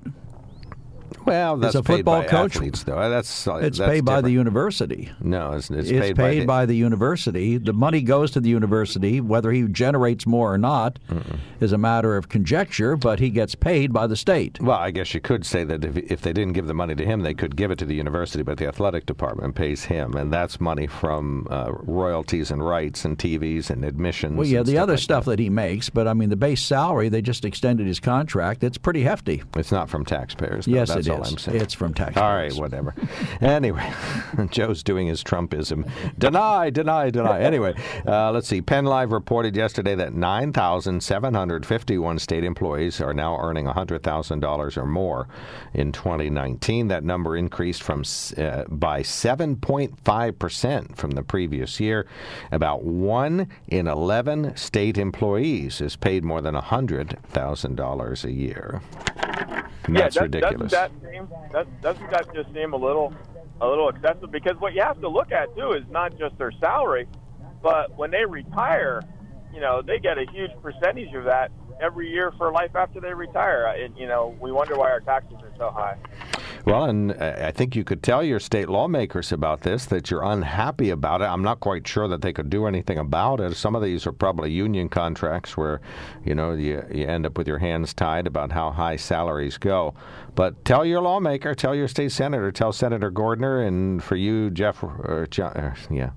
Well, that's a football coach. athletes, though. That's uh, It's that's paid by the university. No, it's, it's, It's paid, paid, by, by, the, the university. The money goes to the university. Whether he generates more or not is a matter of conjecture, but he gets paid by the state. Well, I guess you could say that if, if they didn't give the money to him, they could give it to the university, but the athletic department pays him, and that's money from uh, royalties and rights and TVs and admissions. Well, yeah, the stuff other like stuff that. he makes, but I mean, the base salary, they just extended his contract. It's pretty hefty. It's not from taxpayers. Yes, that's it all. I'm saying. It's from Texas. All right, whatever. anyway, Joe's doing his Trumpism. Deny, deny, deny. Anyway, uh, let's see. Penn Live reported yesterday that 9,751 state employees are now earning $100,000 or more in 2019. That number increased from uh, by 7.5% from the previous year. About 1 in 11 state employees is paid more than $100,000 a year. And yeah, that's that- ridiculous. Doesn't that seem that, doesn't that just seem a little a little excessive? Because what you have to look at too is not just their salary, but when they retire, you know, they get a huge percentage of that every year for life after they retire. And you know, we wonder why our taxes are so high. Well, and uh, I think you could tell your state lawmakers about this that you're unhappy about it. I'm not quite sure that they could do anything about it. Some of these are probably union contracts where, you know, you, you end up with your hands tied about how high salaries go. But tell your lawmaker, tell your state senator, tell Senator Gordner, and for you, Jeff, or John, uh, yeah,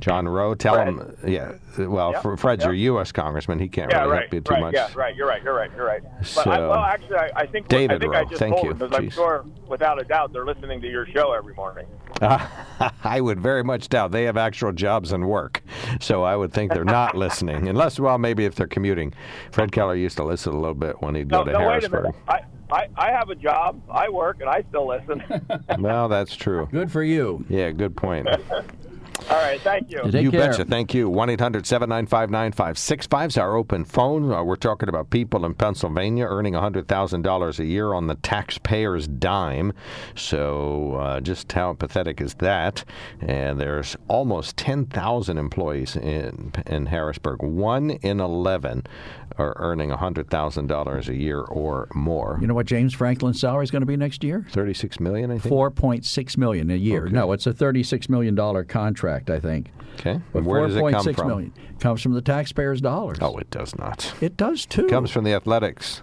John Rowe, tell Fred. him, yeah. Well, Yep, for Fred's yep. your U.S. congressman. He can't Yeah, really right, help you too right, much. yeah, right. You're right. You're right. You're right. But I, So- well, actually, I, I think David I think I Rowe, just thank told you. because I'm sure, without a doubt, they're listening to your show every morning. I would very much doubt they have actual jobs and work. So I would think they're not listening, unless, well, maybe if they're commuting. Fred Keller used to listen a little bit when he'd go No, to no, wait a Harrisburg. minute. I, I, I have a job. I work, and I still listen. Well, that's true. Good for you. Yeah, good point. All right. Thank you. Take you care. betcha. Thank you. 1 800 795 9565 is our open phone. Uh, we're talking about people in Pennsylvania earning $100,000 a year on the taxpayer's dime. So uh, just how pathetic is that? And there's almost 10,000 employees in, in Harrisburg. One in 11 are earning $100,000 a year or more. You know what James Franklin's salary is going to be next year? 36 million, I think. Four point six million a year. No, it's a thirty-six million dollar contract, I think. Okay. But where does it come 4.6 from? million comes from the taxpayers' dollars. Oh, it does not. It does too. It comes from the athletics.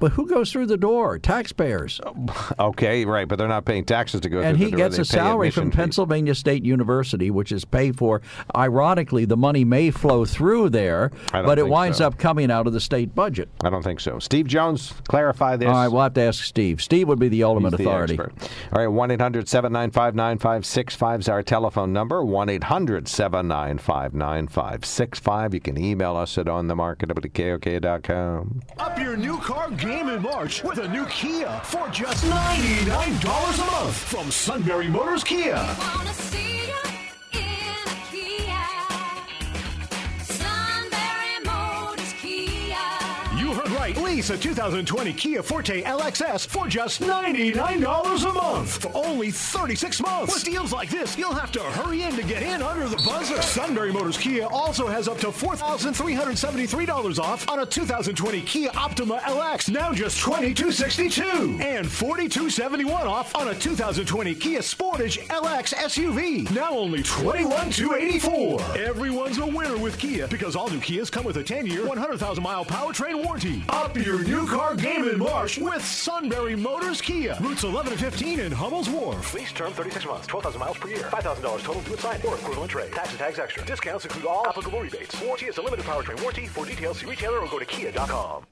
But who goes through the door? Taxpayers. Okay, right, but they're not paying taxes to go and through he the door. gets a salary from fees. Pennsylvania State University, which is paid for. Ironically, the money may flow through there, but it winds so. up coming out of the state budget. I don't think so. Steve Jones, clarify this. All right, we'll have to ask Steve. Steve would be the ultimate the authority. expert. All right, 1 800 795 9565 is our telephone number. 1 800 795 9565. You can email us at onthemarket.kok.com. Up your new car game in March with a new Kia for just $99 a month from Sunbury Motors Kia. Lease a 2020 Kia Forte LXS for just $99 a month for only 36 months. With deals like this, you'll have to hurry in to get in under the buzzer. Sunbury Motors Kia also has up to $4,373 off on a 2020 Kia Optima LX, now just 2262. And 4271 off on a 2020 Kia Sportage LX SUV, now only $21,284. Everyone's a winner with Kia because all new Kias come with a 10-year, 100,000 mile powertrain warranty. Up your new car game in March with Sunbury Motors Kia. Routes 11 and 15 in Hummel's Wharf. Lease term 36 months, 12,000 miles per year, $5,000 total to sign or equivalent trade. Tax and tags extra. Discounts include all applicable rebates. Warranty is a limited powertrain warranty. For details, see retailer or go to kia.com.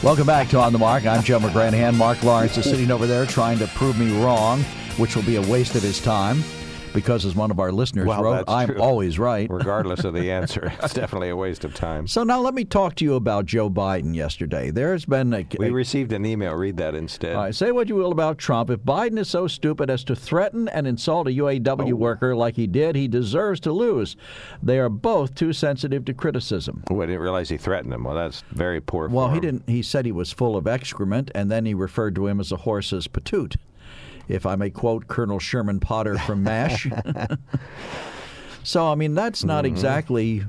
Welcome back to On the Mark. I'm Joe McGranahan. Mark Lawrence is sitting over there trying to prove me wrong, which will be a waste of his time because, as one of our listeners Well, wrote, I'm true. always right. Regardless of the answer, it's definitely a waste of time. So now let me talk to you about Joe Biden yesterday. There's been a. We a- received an email. Read that instead. all right, say what you will about Trump. If Biden is so stupid as to threaten and insult a UAW oh. worker like he did, he deserves to lose. They are both too sensitive to criticism. Oh, I didn't realize he threatened him. Well, that's very poor. Well, he form. didn't. He said he was full of excrement, and then he referred to him as a horse's patoot. If I may quote Colonel Sherman Potter from MASH. so, I mean, that's not Mm-hmm. exactly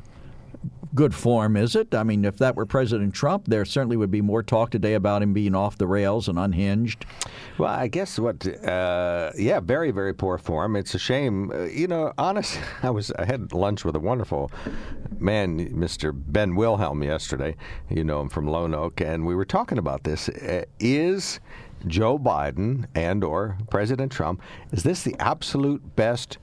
good form, is it? I mean, if that were President Trump, there certainly would be more talk today about him being off the rails and unhinged. Well, I guess what, uh, yeah, very, very poor form. It's a shame. Uh, you know, honest, I was, I had lunch with a wonderful man, Mr. Ben Wilhelm, yesterday. You know him from Lone Oak, and we were talking about this. Uh, is Joe Biden and or President Trump, is this the absolute best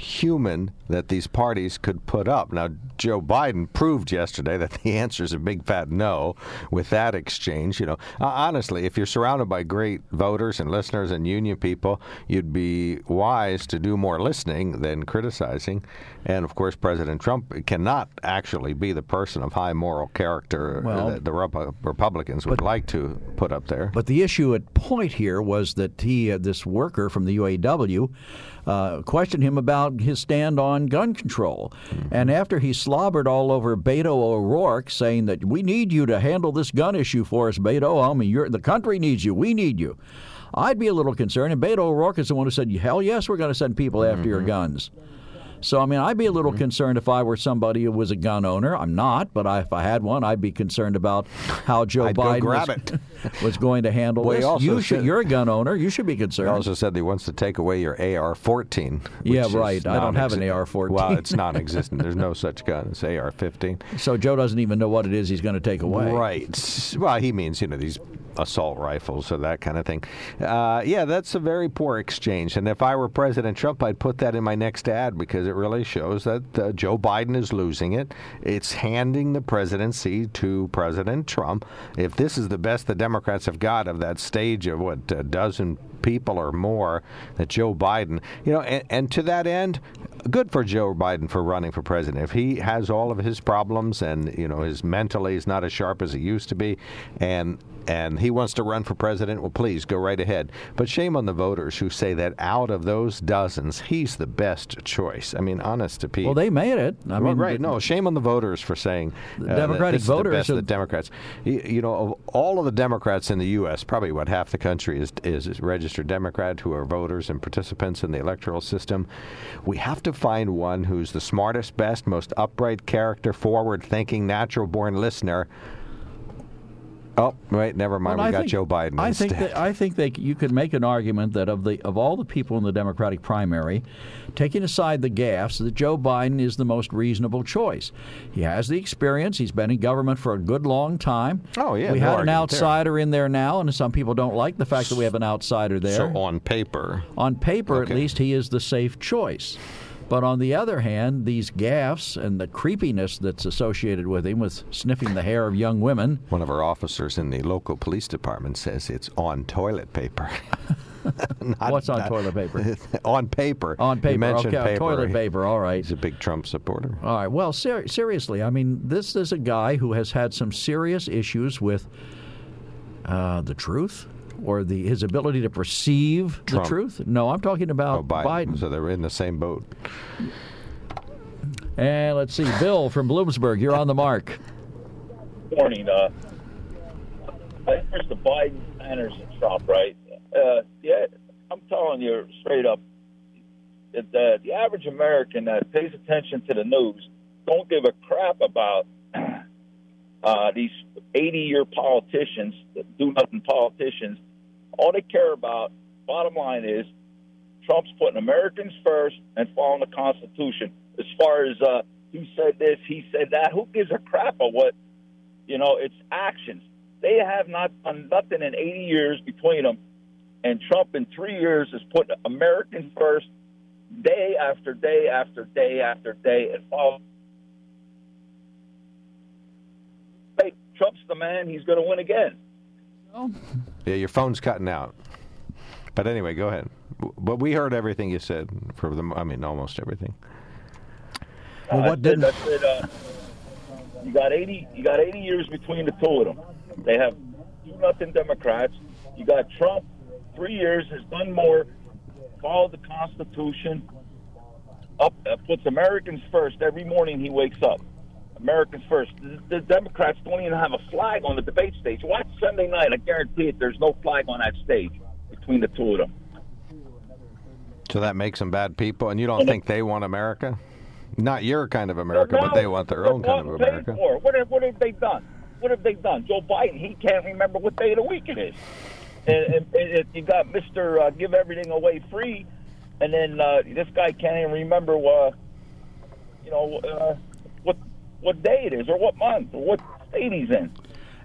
human that these parties could put up. Now, Joe Biden proved yesterday that the answer is a big fat no with that exchange. You know, uh, honestly, if you're surrounded by great voters and listeners and union people, you'd be wise to do more listening than criticizing. And of course, President Trump cannot actually be the person of high moral character Well- that the Repu- Republicans would like to put up there. But the issue at point here was that he, uh, this worker from the UAW, uh, questioned him about his stand on gun control. And after he slobbered all over Beto O'Rourke, saying that we need you to handle this gun issue for us, Beto. I mean, you're, the country needs you. We need you. I'd be a little concerned. And Beto O'Rourke is the one who said, hell yes, we're going to send people after your guns. So, I mean, I'd be a little mm-hmm. concerned if I were somebody who was a gun owner. I'm not, but I, if I had one, I'd be concerned about how Joe Biden was, was going to handle Well, this. You should, you're a gun owner. You should be He concerned. also said he wants to take away your AR-14. Yeah, right. I don't have an AR-14. Well, it's non-existent. There's no such gun. It's AR-15. so Joe doesn't even know what it is he's going to take away. Right. Well, he means you know these assault rifles or that kind of thing. Uh, yeah, that's a very poor exchange. And if I were President Trump, I'd put that in my next ad because it really shows that uh, Joe Biden is losing it. It's handing the presidency to President Trump. If this is the best the Democrats have got of that stage of what a dozen people or more that Joe Biden, you know, and, and to that end, good for Joe Biden for running for president. If he has all of his problems and you know his mentally is not as sharp as he used to be, and and he wants to run for president, well, please go right ahead. But shame on the voters who say that out of those dozens, he's the best choice. I mean, honest to Pete. Well, they made it. I Well, mean, right. No, shame on the voters for saying uh, that Democratic is the voters best of the Democrats. You, you know, of all of the Democrats in the U.S., probably what half the country is is registered Democrat who are voters and participants in the electoral system. We have to find one who's the smartest, best, most upright character, forward-thinking, natural-born listener Oh, wait, never mind. Well, we I got think- Joe Biden I instead. think that, I think they, you could make an argument that of the of all the people in the Democratic primary, taking aside the gaffes, that Joe Biden is the most reasonable choice. He has the experience. He's been in government for a good long time. Oh, yeah, we no had an argument there. outsider in there now, and some people don't like the fact that we have an outsider there. so on paper, On paper, Okay. at least, he is the safe choice. But on the other hand, these gaffes and the creepiness that's associated with him, with sniffing the hair of young women, one of our officers in the local police department says it's on toilet paper. Not- what's on not- toilet paper? on paper. On paper, You mentioned okay, paper. toilet paper. All right. He's a big Trump supporter. All right. Well, ser- seriously, I mean, this is a guy who has had some serious issues with uh, the truth or the his ability to perceive Trump. the truth. No, I'm talking about Oh, Biden. So they're in the same boat. And let's see, Bill from Bloomsburg, you're on the mark. morning. Uh, I the Biden, Sanders, and Trump, right? Uh, yeah, I'm telling you straight up, that uh, the average American that pays attention to the news don't give a crap about uh, these 80-year politicians, do nothing politicians. All they care about, bottom line is, Trump's putting Americans first and following the Constitution. As far as uh, he said this, he said that, who gives a crap about what you know, it's actions. They have not done nothing in 80 years between them. And Trump in three years has put Americans first day after day after day after day and follow. Hey, Trump's the man. He's going to win again. Yeah, your phone's cutting out. But anyway, go ahead. But we heard everything you said. For the, I mean, almost everything. Well, I what said- didn't? I said, uh, you got 80. You got 80 years between the two of them. They have do nothing Democrats. You got Trump. Three years has done more. Followed the Constitution. Up uh, puts Americans first every morning he wakes up. Americans first. The, the Democrats don't even have a flag on the debate stage. Watch Sunday night. I guarantee it. There's no flag on that stage between the two of them. So that makes them bad people, and you don't think they want America? Not your kind of America, but they want their own kind of and America. For. it. What, have, what have they done? What have they done? Joe Biden, he can't remember what day of the week it is. And, and, and you got Mister uh, Give Everything Away Free, and then uh, this guy can't even remember uh, you know uh, what day it is or what month or what state he's in.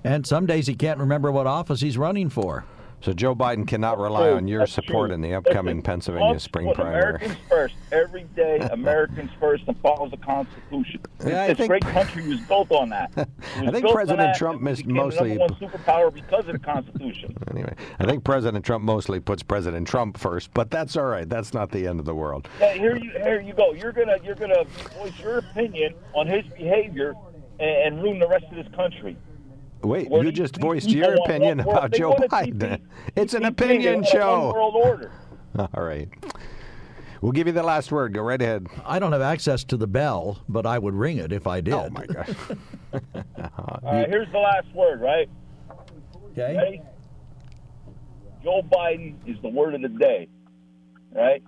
And some days he can't remember what office he's running for. So Joe Biden cannot rely oh, on your That's support true. in the upcoming Pennsylvania spring primary. Americans first every day. Americans first and follows the Constitution. Yeah, I this think- great country was built on that. I think President Trump we mostly- one superpower because of the Constitution. Anyway, I think President Trump mostly puts President Trump first, but that's all right. That's not the end of the world. Yeah, here you here you go. You're gonna you're gonna voice your opinion on his behavior and, and ruin the rest of this country. Wait, Where you just voiced your opinion about Joe Biden. TP It's an opinion show. World order. All right. We'll give you the last word. Go right ahead. I don't have access to the bell, but I would ring it if I did. Oh, my gosh. All right, here's the last word, right? Okay. Ready? Joe Biden is the word of the day, right?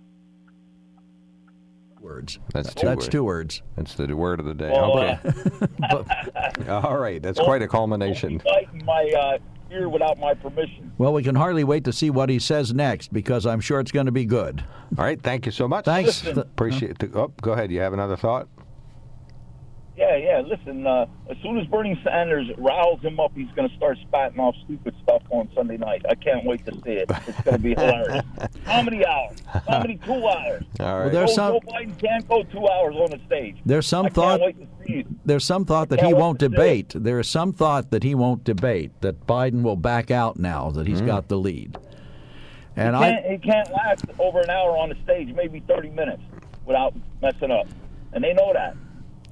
Words. That's two That's words. two words. That's the word of the day. Well, okay. All right. That's quite a culmination. My uh, ear without my permission. Well, we can hardly wait to see what he says next because I'm sure it's going to be good. All right. Thank you so much. Thanks. Listen. Appreciate it. Oh, go ahead. You have another thought? Yeah, yeah. Listen, uh, as soon as Bernie Sanders riles him up, he's going to start spatting off stupid stuff on Sunday night. I can't wait to see it. It's going to be hilarious. Comedy hour. Comedy two hours. All right. Well, there's Joe, some Joe Biden can't go two hours on the stage. there's some I thought can't wait to see it. there's some thought that he won't to see it. debate. There is some thought that he won't debate. That Biden will back out now that he's got the lead. And He can't, I he can't last over an hour on the stage, maybe 30 minutes, without messing up. And they know that.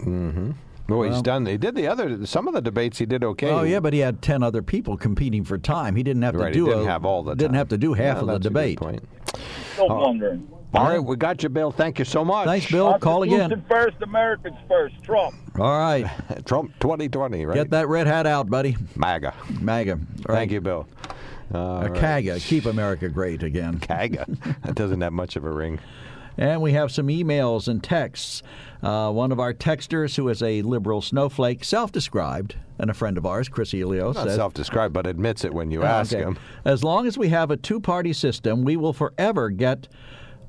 Mm-hmm. Well, he's done. He did the other. Some of the debates he did okay. oh yeah, but he had ten other people competing for time. He didn't have to Right, he do didn't a, have all the didn't time. have to do half Yeah, of the that's a good debate. point. Still uh, wondering. All right, we got you, Bill. Thank you so much. Thanks, Bill. Call again. First, Americans first. Trump. All right, Trump 2020, right? get that red hat out, buddy. MAGA. MAGA. All right. Thank you, Bill. All A right. CAGA. Keep America great again. CAGA. that doesn't have much of a ring. And we have some emails and texts. Uh, one of our texters, who is a liberal snowflake, self described, and a friend of ours, Chris Elio, Not says. self-described, but admits it when you ask okay. him. As long as we have a two party system, we will forever get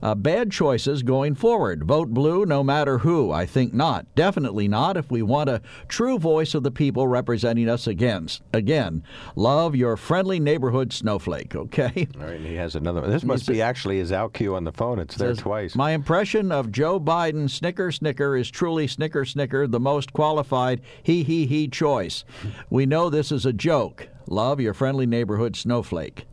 uh, bad choices going forward. Vote blue no matter who. I think not. Definitely not if we want a true voice of the people representing us against. Again, love your friendly neighborhood snowflake, okay? All right, and he has another one. This must be actually his out cue on the phone. It's there Says, twice. My impression of Joe Biden, snicker, snicker, is truly snicker, snicker, the most qualified he, he, he choice. We know this is a joke. Love your friendly neighborhood snowflake.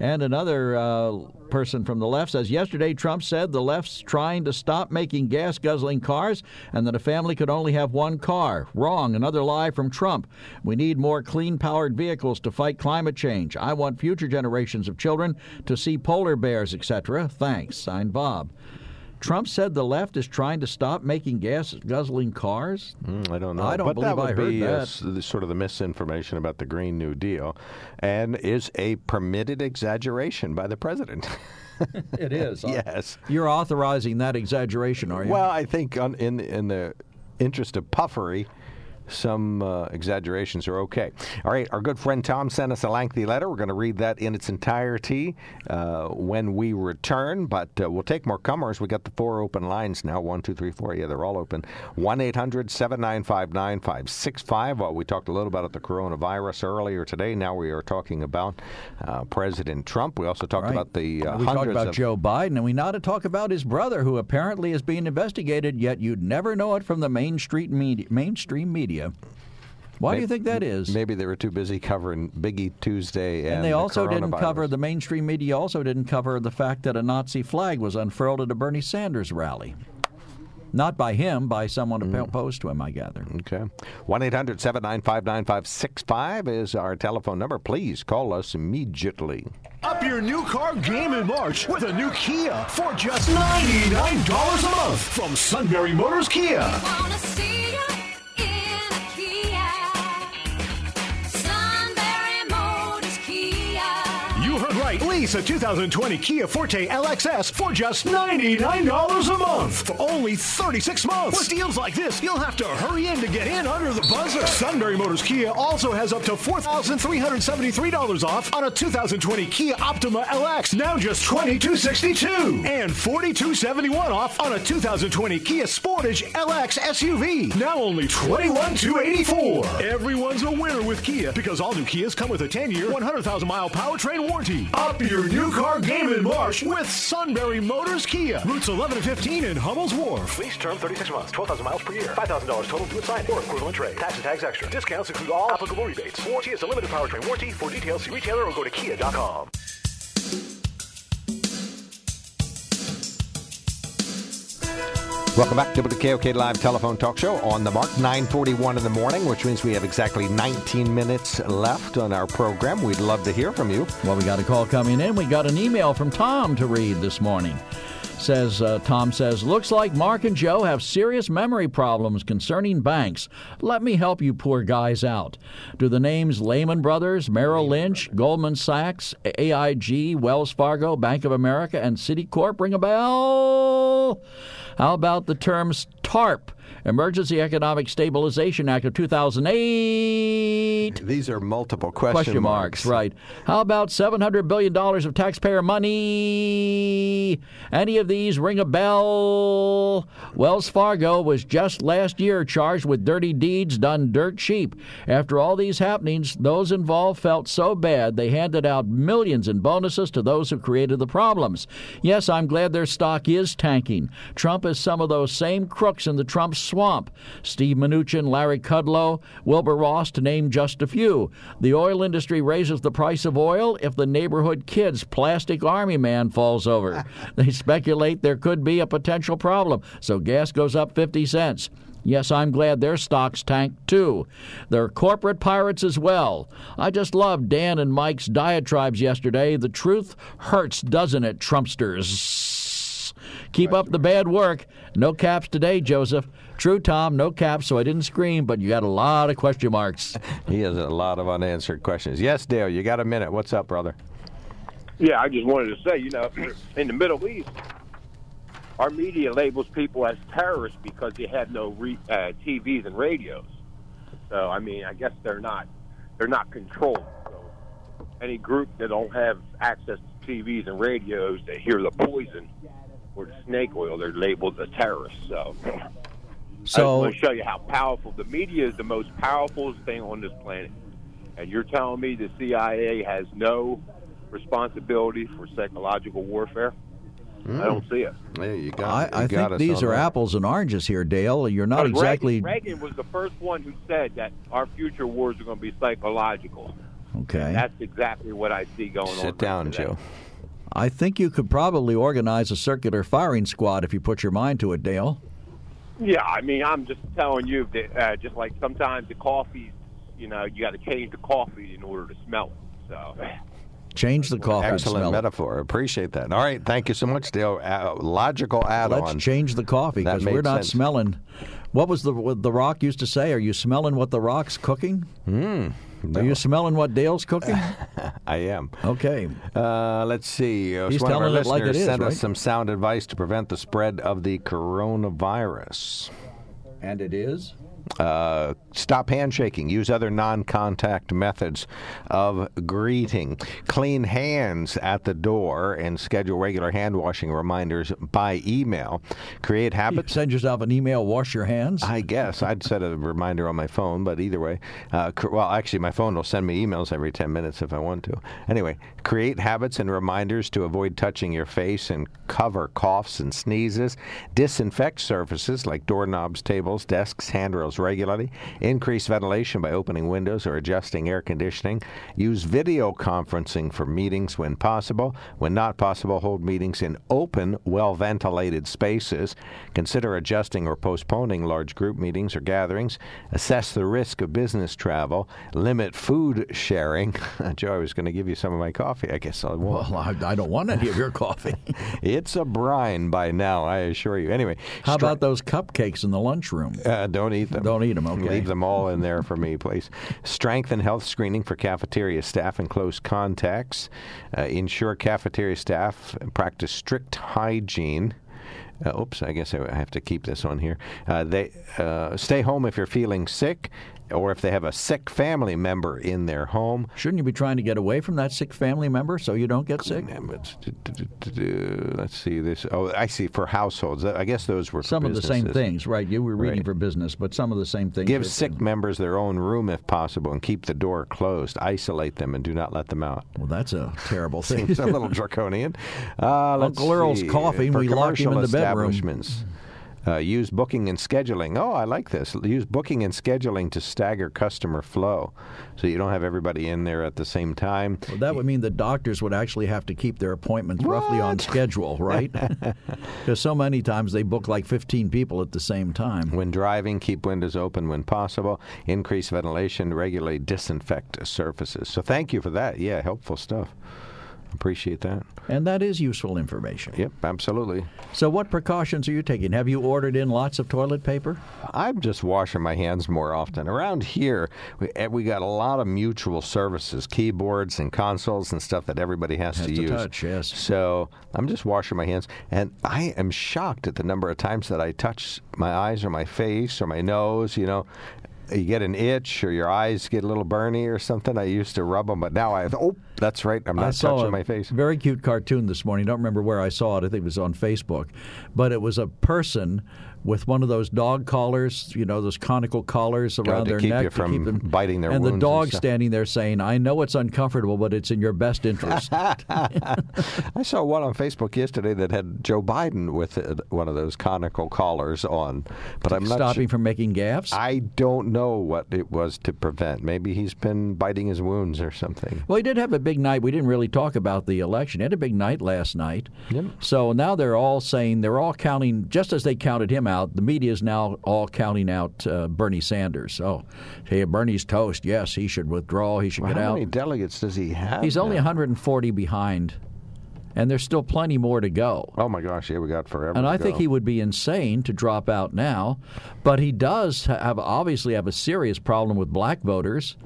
And another uh, person from the left says yesterday Trump said the left's trying to stop making gas guzzling cars and that a family could only have one car. Wrong. Another lie from Trump. We need more clean powered vehicles to fight climate change. I want future generations of children to see polar bears, etc. Thanks. Signed Bob. Trump said the left is trying to stop making gas guzzling cars. Mm, I don't know. I don't but believe that would I heard be uh, that. the- sort of the misinformation about the Green New Deal, and is a permitted exaggeration by the president. It is. yes. You're authorizing that exaggeration, are you? Well, I think on, in in the interest of puffery, some uh, exaggerations are okay. All right, our good friend Tom sent us a lengthy letter. We're going to read that in its entirety uh, when we return, but uh, we'll take more comers. We got the four open lines now one, two, three, four. Yeah, they're all open. 1 800 795 9565. Well, we talked a little about the coronavirus earlier today. Now we are talking about uh, President Trump. We also talked Right. about the uh, we talked about Joe Biden, and we now to talk about his brother, who apparently is being investigated. Yet you'd never know it from the main street media, mainstream media. Why do you think that is? Maybe they were too busy covering Biggie Tuesday and, And they the also didn't cover the mainstream media. Also didn't cover the fact that a Nazi flag was unfurled at a Bernie Sanders rally. Not by him, by someone Mm. opposed to him, I gather. Okay. 1 800 795 9565 is our telephone number. Please call us immediately. Up your new car game in March with a new Kia for just $99 a month from Sunbury Motors Kia. Lease a 2020 Kia Forte LXS for just $99 a month for only 36 months. With deals like this, you'll have to hurry in to get in under the buzzer. Sunbury Motors Kia also has up to $4,373 off on a 2020 Kia Optima LX, now just 2,262. And 4,271 off on a 2020 Kia Sportage LX SUV, now only $21,284. Everyone's a winner with Kia because all new Kias come with a 10-year, 100,000 mile powertrain warranty. Up your new car game in March with Sunbury Motors Kia. Routes 11 and 15 in Hummel's Wharf. Lease term 36 months, 12,000 miles per year. $5,000 total to assign or equivalent trade. Tax and tags extra. Discounts include all applicable rebates. Warranty is a limited powertrain warranty. For details, see retailer or go to kia.com. Welcome back to the KOK Live Telephone Talk Show on the mark, 941 in the morning, which means we have exactly 19 minutes left on our program. We'd love to hear from you. Well, we got a call coming in. We got an email from Tom to read this morning. Says uh, Tom says, looks like Mark and Joe have serious memory problems concerning banks. Let me help you poor guys out. Do the names Lehman Brothers, Merrill Lynch, Goldman Sachs, AIG, Wells Fargo, Bank of America, and Citicorp ring a bell? How about the terms TARP, Emergency Economic Stabilization Act of 2008? These are multiple question, marks, right. How about $700 billion of taxpayer money? Any of these ring a bell? Wells Fargo was just last year charged with dirty deeds done dirt cheap. After all these happenings, those involved felt so bad they handed out millions in bonuses to those who created the problems. Yes, I'm glad their stock is tanking. Trump is some of those same crooks in the Trump swamp. Steve Mnuchin, Larry Kudlow, Wilbur Ross, to name just a few. The oil industry raises the price of oil if the neighborhood kid's plastic army man falls over. they speculate there could be a potential problem, so gas goes up 50 cents. Yes, I'm glad their stocks tanked too. They're corporate pirates as well. I just loved Dan and Mike's diatribes yesterday. The truth hurts, doesn't it, Trumpsters? Keep up the bad work. No caps today, Joseph. True, Tom, no caps, so I didn't scream, but you got a lot of question marks. He has a lot of unanswered questions. Yes, Dale, you got a minute. What's up, brother? Yeah, I just wanted to say, you know, in the Middle East, our media labels people as terrorists because they have no re, uh, TVs and radios. So I mean, I guess they're not they're not controlled. So any group that don't have access to TVs and radios that hear the poison or the snake oil, they're labeled a terrorist. So. I just So- want to show you how powerful the media is. The most powerful thing on this planet, and you're telling me the CIA has no responsibility for psychological warfare? I don't hmm. see it. Yeah, you got. I, you I got think these are that. apples and oranges here, Dale. You're not exactly Reagan, Reagan was the first one who said that our future wars are going to be psychological. okay. That's exactly what I see going on. Sit down, today. Joe. I think you could probably organize a circular firing squad if you put your mind to it, Dale. Yeah, I mean, I'm just telling you that uh, just like sometimes the coffee, you know, you got to change the coffee in order to smell it. So. Change the coffee. Excellent smell it. metaphor. Appreciate that. All right, thank you so much, Dale. Uh, logical add-on. Let's change the coffee because we're not sense. smelling. What was the what the Rock used to say? Are you smelling what the Rock's cooking? Mm, Are you smelling what Dale's cooking? I am. Okay. Uh, let's see. Uh, He's one of our telling it like it listeners sent right? us some sound advice to prevent the spread of the coronavirus. And it is? Uh, stop handshaking. Use other non contact methods of greeting. Clean hands at the door and schedule regular hand washing reminders by email. Create habits. Send yourself an email, wash your hands. I guess I'd set a reminder on my phone, but either way, uh, cr- well, actually, my phone will send me emails every 10 minutes if I want to. Anyway, create habits and reminders to avoid touching your face and cover coughs and sneezes. Disinfect surfaces like doorknobs, tables, desks, handrails regularly. Increase ventilation by opening windows or adjusting air conditioning. Use video conferencing for meetings when possible. When not possible, hold meetings in open, well ventilated spaces. Consider adjusting or postponing large group meetings or gatherings. Assess the risk of business travel. Limit food sharing. Joe, I was going to give you some of my coffee. I guess I won't. Well, I, I don't want any of your coffee. it's a brine by now, I assure you. Anyway, How stri- about those cupcakes in the lunchroom? uh, don't eat them. Don't eat them, okay. Leave them all in there for me, please. Strengthen health screening for cafeteria staff and close contacts. Uh, ensure cafeteria staff practice strict hygiene. Uh, oops, I guess I have to keep this on here. Uh, they uh, stay home if you're feeling sick, or if they have a sick family member in their home. Shouldn't you be trying to get away from that sick family member so you don't get sick? Let's see this. Oh, I see. For households, I guess those were Some of the same things, right? You were reading Right. for business, but some of the same things. Give sick members their own room if possible and keep the door closed. Isolate them and do not let them out. Well, that's a terrible thing. Seems a little draconian. Uh, let's Uncle Earl's coughing, For we lock him in the bedroom. Uh, use booking and scheduling. Oh, I like this. Use booking and scheduling to stagger customer flow, so you don't have everybody in there at the same time. Well, that would mean the doctors would actually have to keep their appointments roughly on schedule, right? Because so many times they book like 15 people at the same time. When driving, keep windows open when possible. Increase ventilation. Regularly disinfect surfaces. So thank you for that. Yeah, helpful stuff. Appreciate that. And that is useful information. Yep, absolutely. So, what precautions are you taking? Have you ordered in lots of toilet paper? I'm just washing my hands more often. Around here, we, eh, we got a lot of mutual services, keyboards and consoles and stuff that everybody has, Has to, to use. touch, yes. So I'm just washing my hands, and I am shocked at the number of times that I touch my eyes or my face or my nose. You know, you get an itch or your eyes get a little burny or something. I used to rub them, but now I oh, that's right. I'm I not touching my face. very cute cartoon this morning. Don't remember where I saw it. I think it was on Facebook, but it was a person with one of those dog collars, you know, those conical collars around Oh, their keep neck you from them, biting their and wounds the dog stuff. standing there saying, "I know it's uncomfortable, but it's in your best interest." I saw one on Facebook yesterday that had Joe Biden with one of those conical collars on, but I'm not Stop su- him from making gaffes. I don't know what it was to prevent. Maybe he's been biting his wounds or something. Well, he did have a big night. We didn't really talk about the election. He had a big night last night. Yep. So now they're all saying they're all counting, just as they counted him out. The media is now all counting out uh, Bernie Sanders. Oh, hey, Bernie's toast. Yes, he should withdraw. He should Well, get how out. How many delegates does he have? He's only 140 behind, and there's still plenty more to go. Oh my gosh! Yeah, we got forever. And I think he would be insane to drop out now, but he does have obviously have a serious problem with black voters,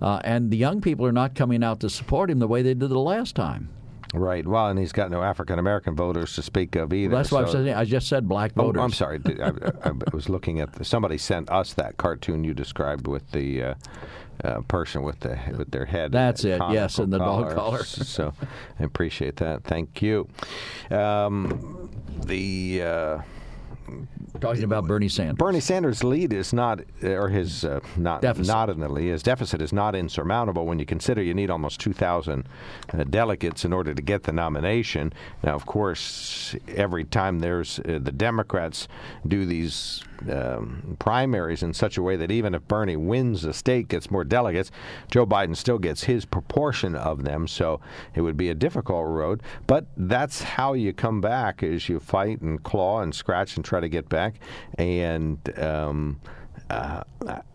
uh, and the young people are not coming out to support him the way they did the last time. Right. Well, and he's got no African American voters to speak of either. That's why I'm saying I just said black Oh, voters. I'm sorry. I, I was looking at the, somebody sent us that cartoon you described with the uh, uh, person with the with their head. That's it, yes, and the dog collar. so I appreciate that. Thank you. Um, the uh, Talking about Bernie Sanders. Bernie Sanders' lead is not, or his uh, not Deficit. not in the lead. His deficit is not insurmountable when you consider you need almost 2,000 uh, delegates in order to get the nomination. Now, of course, every time there's uh, the Democrats do these um, primaries in such a way that even if Bernie wins the state, gets more delegates, Joe Biden still gets his proportion of them. So it would be a difficult road. But that's how you come back: is you fight and claw and scratch and try to get back. And um, uh,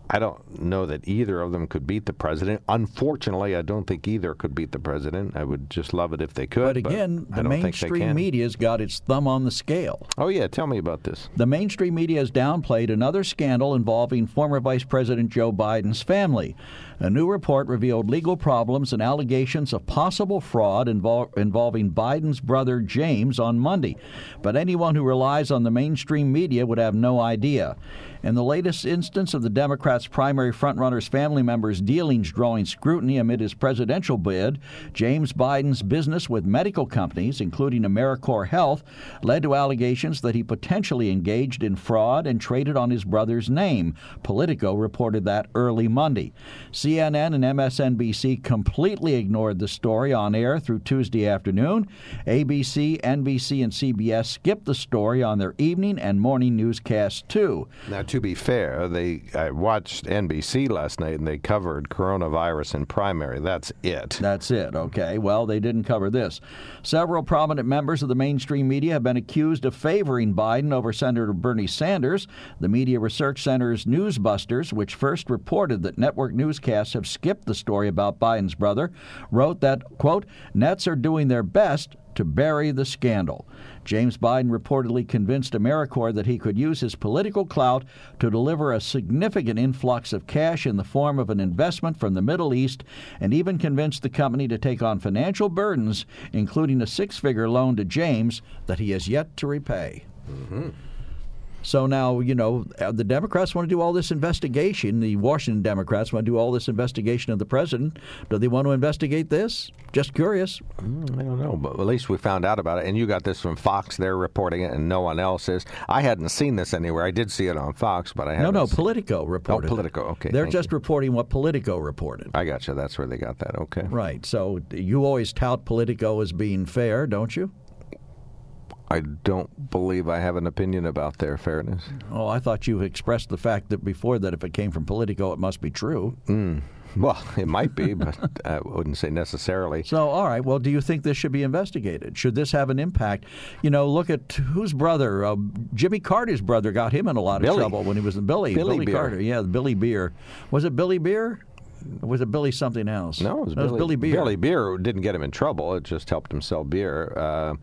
I don't know that either of them could beat the president. Unfortunately, I don't think either could beat the president. I would just love it if they could. But again, I the don't think they mainstream media's got its thumb on the scale. Oh yeah, tell me about this. The mainstream media has downplayed another scandal involving former Vice President Joe Biden's family. A new report revealed legal problems and allegations of possible fraud invol- involving Biden's brother James on Monday. But anyone who relies on the mainstream media would have no idea. In the latest instance of the Democrats' primary frontrunner's family members' dealings drawing scrutiny amid his presidential bid, James Biden's business with medical companies, including Americore Health, led to allegations that he potentially engaged in fraud and traded on his brother's name. Politico reported that early Monday. CNN and MSNBC completely ignored the story on air through Tuesday afternoon. ABC, NBC, and CBS skipped the story on their evening and morning newscasts, too. Now, to be fair, they uh, I watched NBC last night and they covered coronavirus and primary. That's it. That's it. Okay. Well, they didn't cover this. Several prominent members of the mainstream media have been accused of favoring Biden over Senator Bernie Sanders. The Media Research Center's Newsbusters, which first reported that network newscasts have skipped the story about Biden's brother, wrote that, quote, Nets are doing their best to bury the scandal. James Biden reportedly convinced Americore that he could use his political clout to deliver a significant influx of cash in the form of an investment from the Middle East and even convinced the company to take on financial burdens, including a six figure loan to James that he has yet to repay. Mm-hmm. So now, you know, uh, the Democrats want to do all this investigation. The Washington Democrats want to do all this investigation of the president. Do they want to investigate this? Just curious. Mm, I don't know, but at least we found out about it. And you got this from Fox. They're reporting it, and no one else is. I hadn't seen this anywhere. I did see it on Fox, but I No, haven't. no, seen- Politico reported. it. Politico, okay, They're just reporting what Politico reported. I got you. That's where they got that. Okay. Right. So you always tout Politico as being fair, don't you? I don't believe I have an opinion about their fairness. Oh, I thought you expressed the fact that before that if it came from Politico, it must be true. Mm. Well, it might be, but I wouldn't say necessarily. So, all right. Well, do you think this should be investigated? Should this have an impact? You know, look at whose brother, uh, Jimmy Carter's brother, got him in a lot of Billy. trouble when he was in Billy. Billy Beer. Carter. Yeah, Billy Beer. Was it Billy Beer? Or was it Billy something else? No, it was, No, Billy, Beer. Billy Beer didn't get him in trouble. It just helped him sell beer. Uh,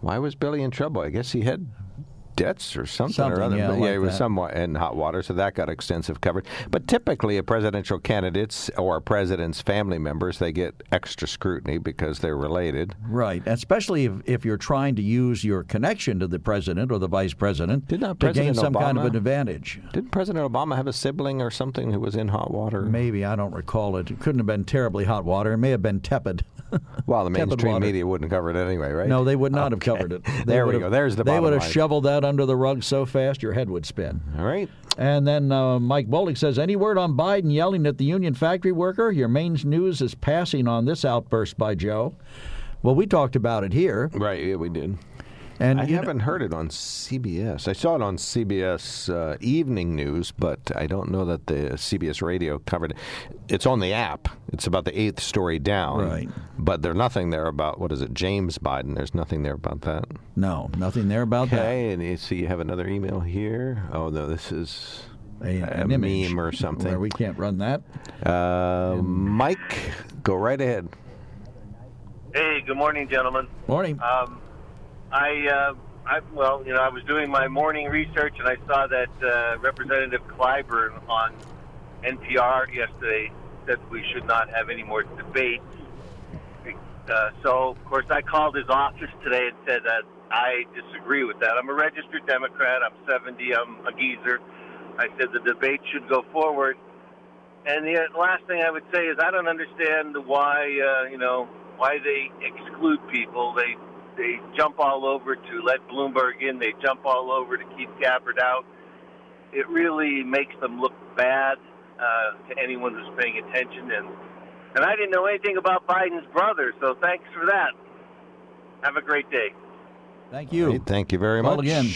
why was Billy in trouble? I guess he had debts or something, or other. yeah, But like he was that. somewhat in hot water, so that got extensive coverage. But typically, a presidential candidates or a president's family members they get extra scrutiny because they're related. Right, especially if, if you're trying to use your connection to the president or the vice president Did not uh, to gain President some kind of an advantage. Didn't President Obama have a sibling or something who was in hot water? Maybe I don't recall it. It couldn't have been terribly hot water. It may have been tepid. Well, the mainstream media wouldn't cover it anyway, right? No, they would not have covered it. They there we go. There's the They would have shoveled that under the rug so fast your head would spin. All right. And then uh, Mike Bollig says, "Any word on Biden yelling at the union factory worker? Your main news is passing on this outburst by Joe." Well, we talked about it here, Right, yeah, we did. And I haven't heard it on CBS. I saw it on CBS uh, Evening News, but I don't know that the CBS Radio covered it. It's on the app. It's about the eighth story down. Right. But there's nothing there about, what is it, James Biden. There's nothing there about that. no, nothing there about that. Okay, and you see you have another email here. Oh, no, this is A, a an image meme or something. where we can't run that. Uh, Mike, go right ahead. Hey, good morning, gentlemen. Morning. Um, I, uh, I, well, you know, I was doing my morning research and I saw that uh, Representative Clyburn on NPR yesterday said we should not have any more debates Uh, so, of course, I called his office today and said that I disagree with that. I'm a registered Democrat. I'm 70. I'm a geezer. I said the debate should go forward. And the last thing I would say is I don't understand why uh, you know why they exclude people. They they jump all over to let Bloomberg in. They jump all over to keep Gabbard out. It really makes them look bad uh, to anyone who's paying attention. And and I didn't know anything about Biden's brother, so thanks for that. Have a great day. Thank you. Great, thank you very Call much. again.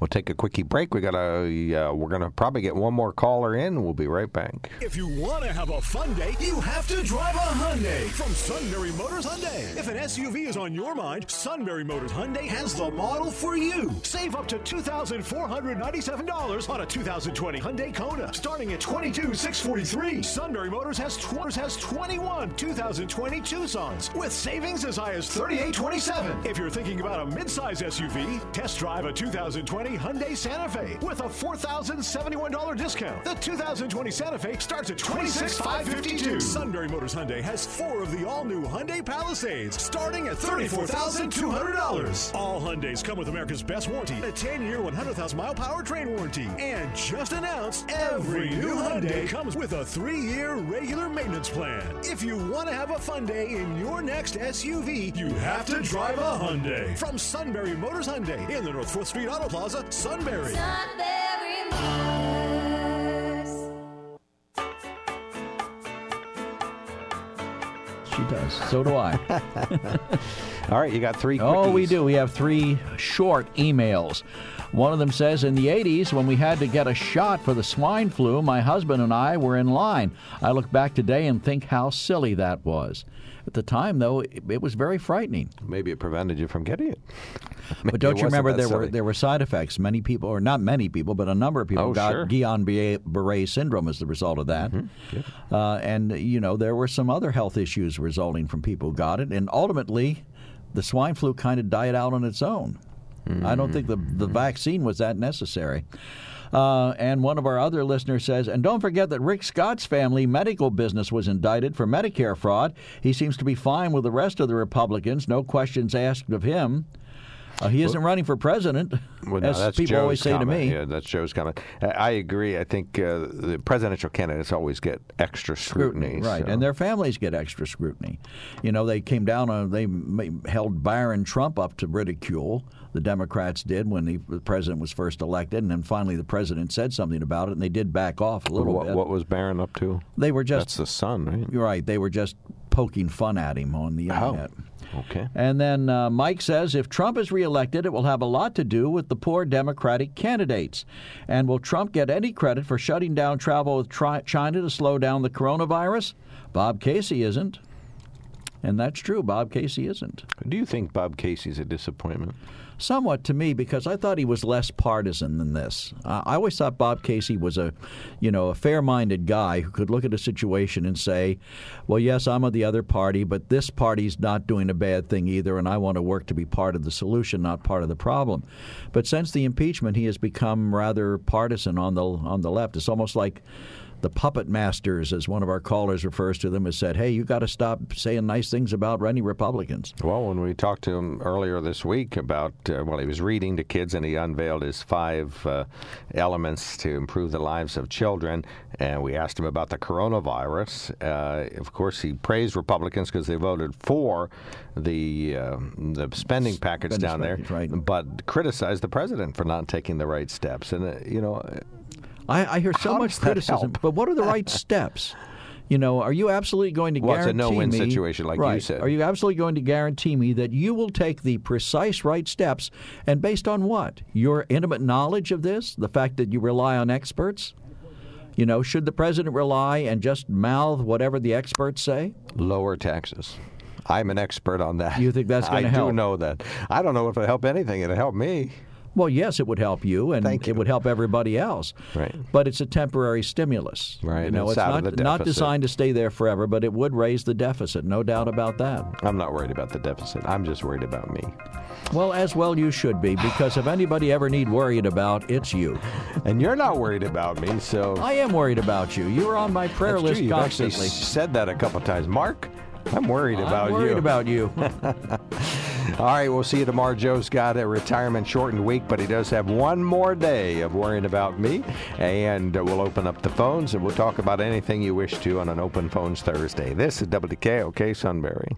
We'll take a quickie break. We got a. Uh, we're gonna probably get one more caller in. We'll be right back. If you want to have a fun day, you have to drive a Hyundai from Sunbury Motors Hyundai. If an SUV is on your mind, Sunbury Motors Hyundai has the model for you. Save up to $2,497 on a 2020 Hyundai Kona, starting at $22,643. Sunbury Motors has, tw- has 21 2020 Tucsons with savings as high as 3827. If you're thinking about a midsize SUV, test drive a 2020 Hyundai Santa Fe with a $4,071 discount. The 2020 Santa Fe starts at $26,552. Sunbury Motors Hyundai has four of the all-new Hyundai Palisades starting at $34,200. All Hyundais come with America's best warranty, a 10-year, 100,000-mile powertrain warranty. And just announced, every new Hyundai comes with a three-year regular maintenance plan. If you want to have a fun day in your next SUV, you have to drive a Hyundai. From Sunbury Motors Hyundai in the North 4th Street Auto Plaza, Sunbury. She does. So do I. All right, you got three. Oh, we do. We have three short emails. One of them says In the 80s, when we had to get a shot for the swine flu, my husband and I were in line. I look back today and think how silly that was. At the time, though, it, it was very frightening. Maybe it prevented you from getting it. But don't it you remember there were there were side effects? Many people, or not many people, but a number of people Oh, got sure. Guillain-Barré syndrome as the result of that. Mm-hmm. Uh, and you know there were some other health issues resulting from people who got it, and ultimately, the swine flu kind of died out on its own. I don't think the the Mm-hmm. vaccine was that necessary. Uh, and one of our other listeners says, and don't forget that Rick Scott's family medical business was indicted for Medicare fraud. He seems to be fine with the rest of the Republicans. No questions asked of him. Uh, he isn't running for president, Well, no, as that's people Joe's always say comment. to me. Yeah, that's Joe's comment. I- I agree. I think uh, the presidential candidates always get extra scrutiny. right? so- And their families get extra scrutiny. You know, they came down on they held Barron Trump up to ridicule. The Democrats did when the, president was first elected, and then finally the president said something about it, and they did back off a little what, bit. what was Barron up to? They were just That's the son, right? You're right. They were just poking fun at him on the Oh. Okay. And then uh, Mike says if Trump is reelected, it will have a lot to do with the poor Democratic candidates. And will Trump get any credit for shutting down travel with tri- China to slow down the coronavirus? Bob Casey isn't. And that's true. Bob Casey isn't. Do you think Bob Casey's a disappointment? Somewhat to me, because I thought he was less partisan than this. Uh, I always thought Bob Casey was a, you know, a fair-minded guy who could look at a situation and say, "Well, yes, I'm of the other party, but this party's not doing a bad thing either, and I want to work to be part of the solution, not part of the problem." But since the impeachment, he has become rather partisan on the on the left. It's almost like the puppet masters, as one of our callers refers to them, has said, "Hey, you got to stop saying nice things about running Republicans." Well, when we talked to him earlier this week about, uh, well, he was reading to kids and he unveiled his five uh, elements to improve the lives of children. And we asked him about the coronavirus. Uh, of course, he praised Republicans because they voted for the uh, the spending package Spending down there, right. but criticized the president for not taking the right steps. And uh, you know, I, I hear so How much criticism, but what are the right steps? You know, are you absolutely going to guarantee Well, it's a no-win me, situation, like you said. Are you absolutely going to guarantee me that you will take the precise right steps, and based on what? Your intimate knowledge of this, the fact that you rely on experts. You know, should the president rely and just mouth whatever the experts say? lower taxes. I'm an expert on that. You think that's gonna help? I do know that. I don't know if it'll help anything. It'll help me. Well, yes, it would help you, and Thank it would help everybody else. Right. But it's a temporary stimulus. Right, You know, it's it's not not designed to stay there forever, but it would raise the deficit, no doubt about that. I'm not worried about the deficit. I'm just worried about me. Well, as well you should be, because if anybody ever need worried about, it's you. And you're not worried about me, so I am worried about you. You're on my prayer That's list true. You've constantly. actually said that a couple times. Mark, I'm worried I'm about worried you. about you. All right, we'll see you tomorrow. Joe's got a retirement shortened week, but he does have one more day of worrying about me. And we'll open up the phones and we'll talk about anything you wish to on an Open Phones Thursday. This is WKOK Sunbury.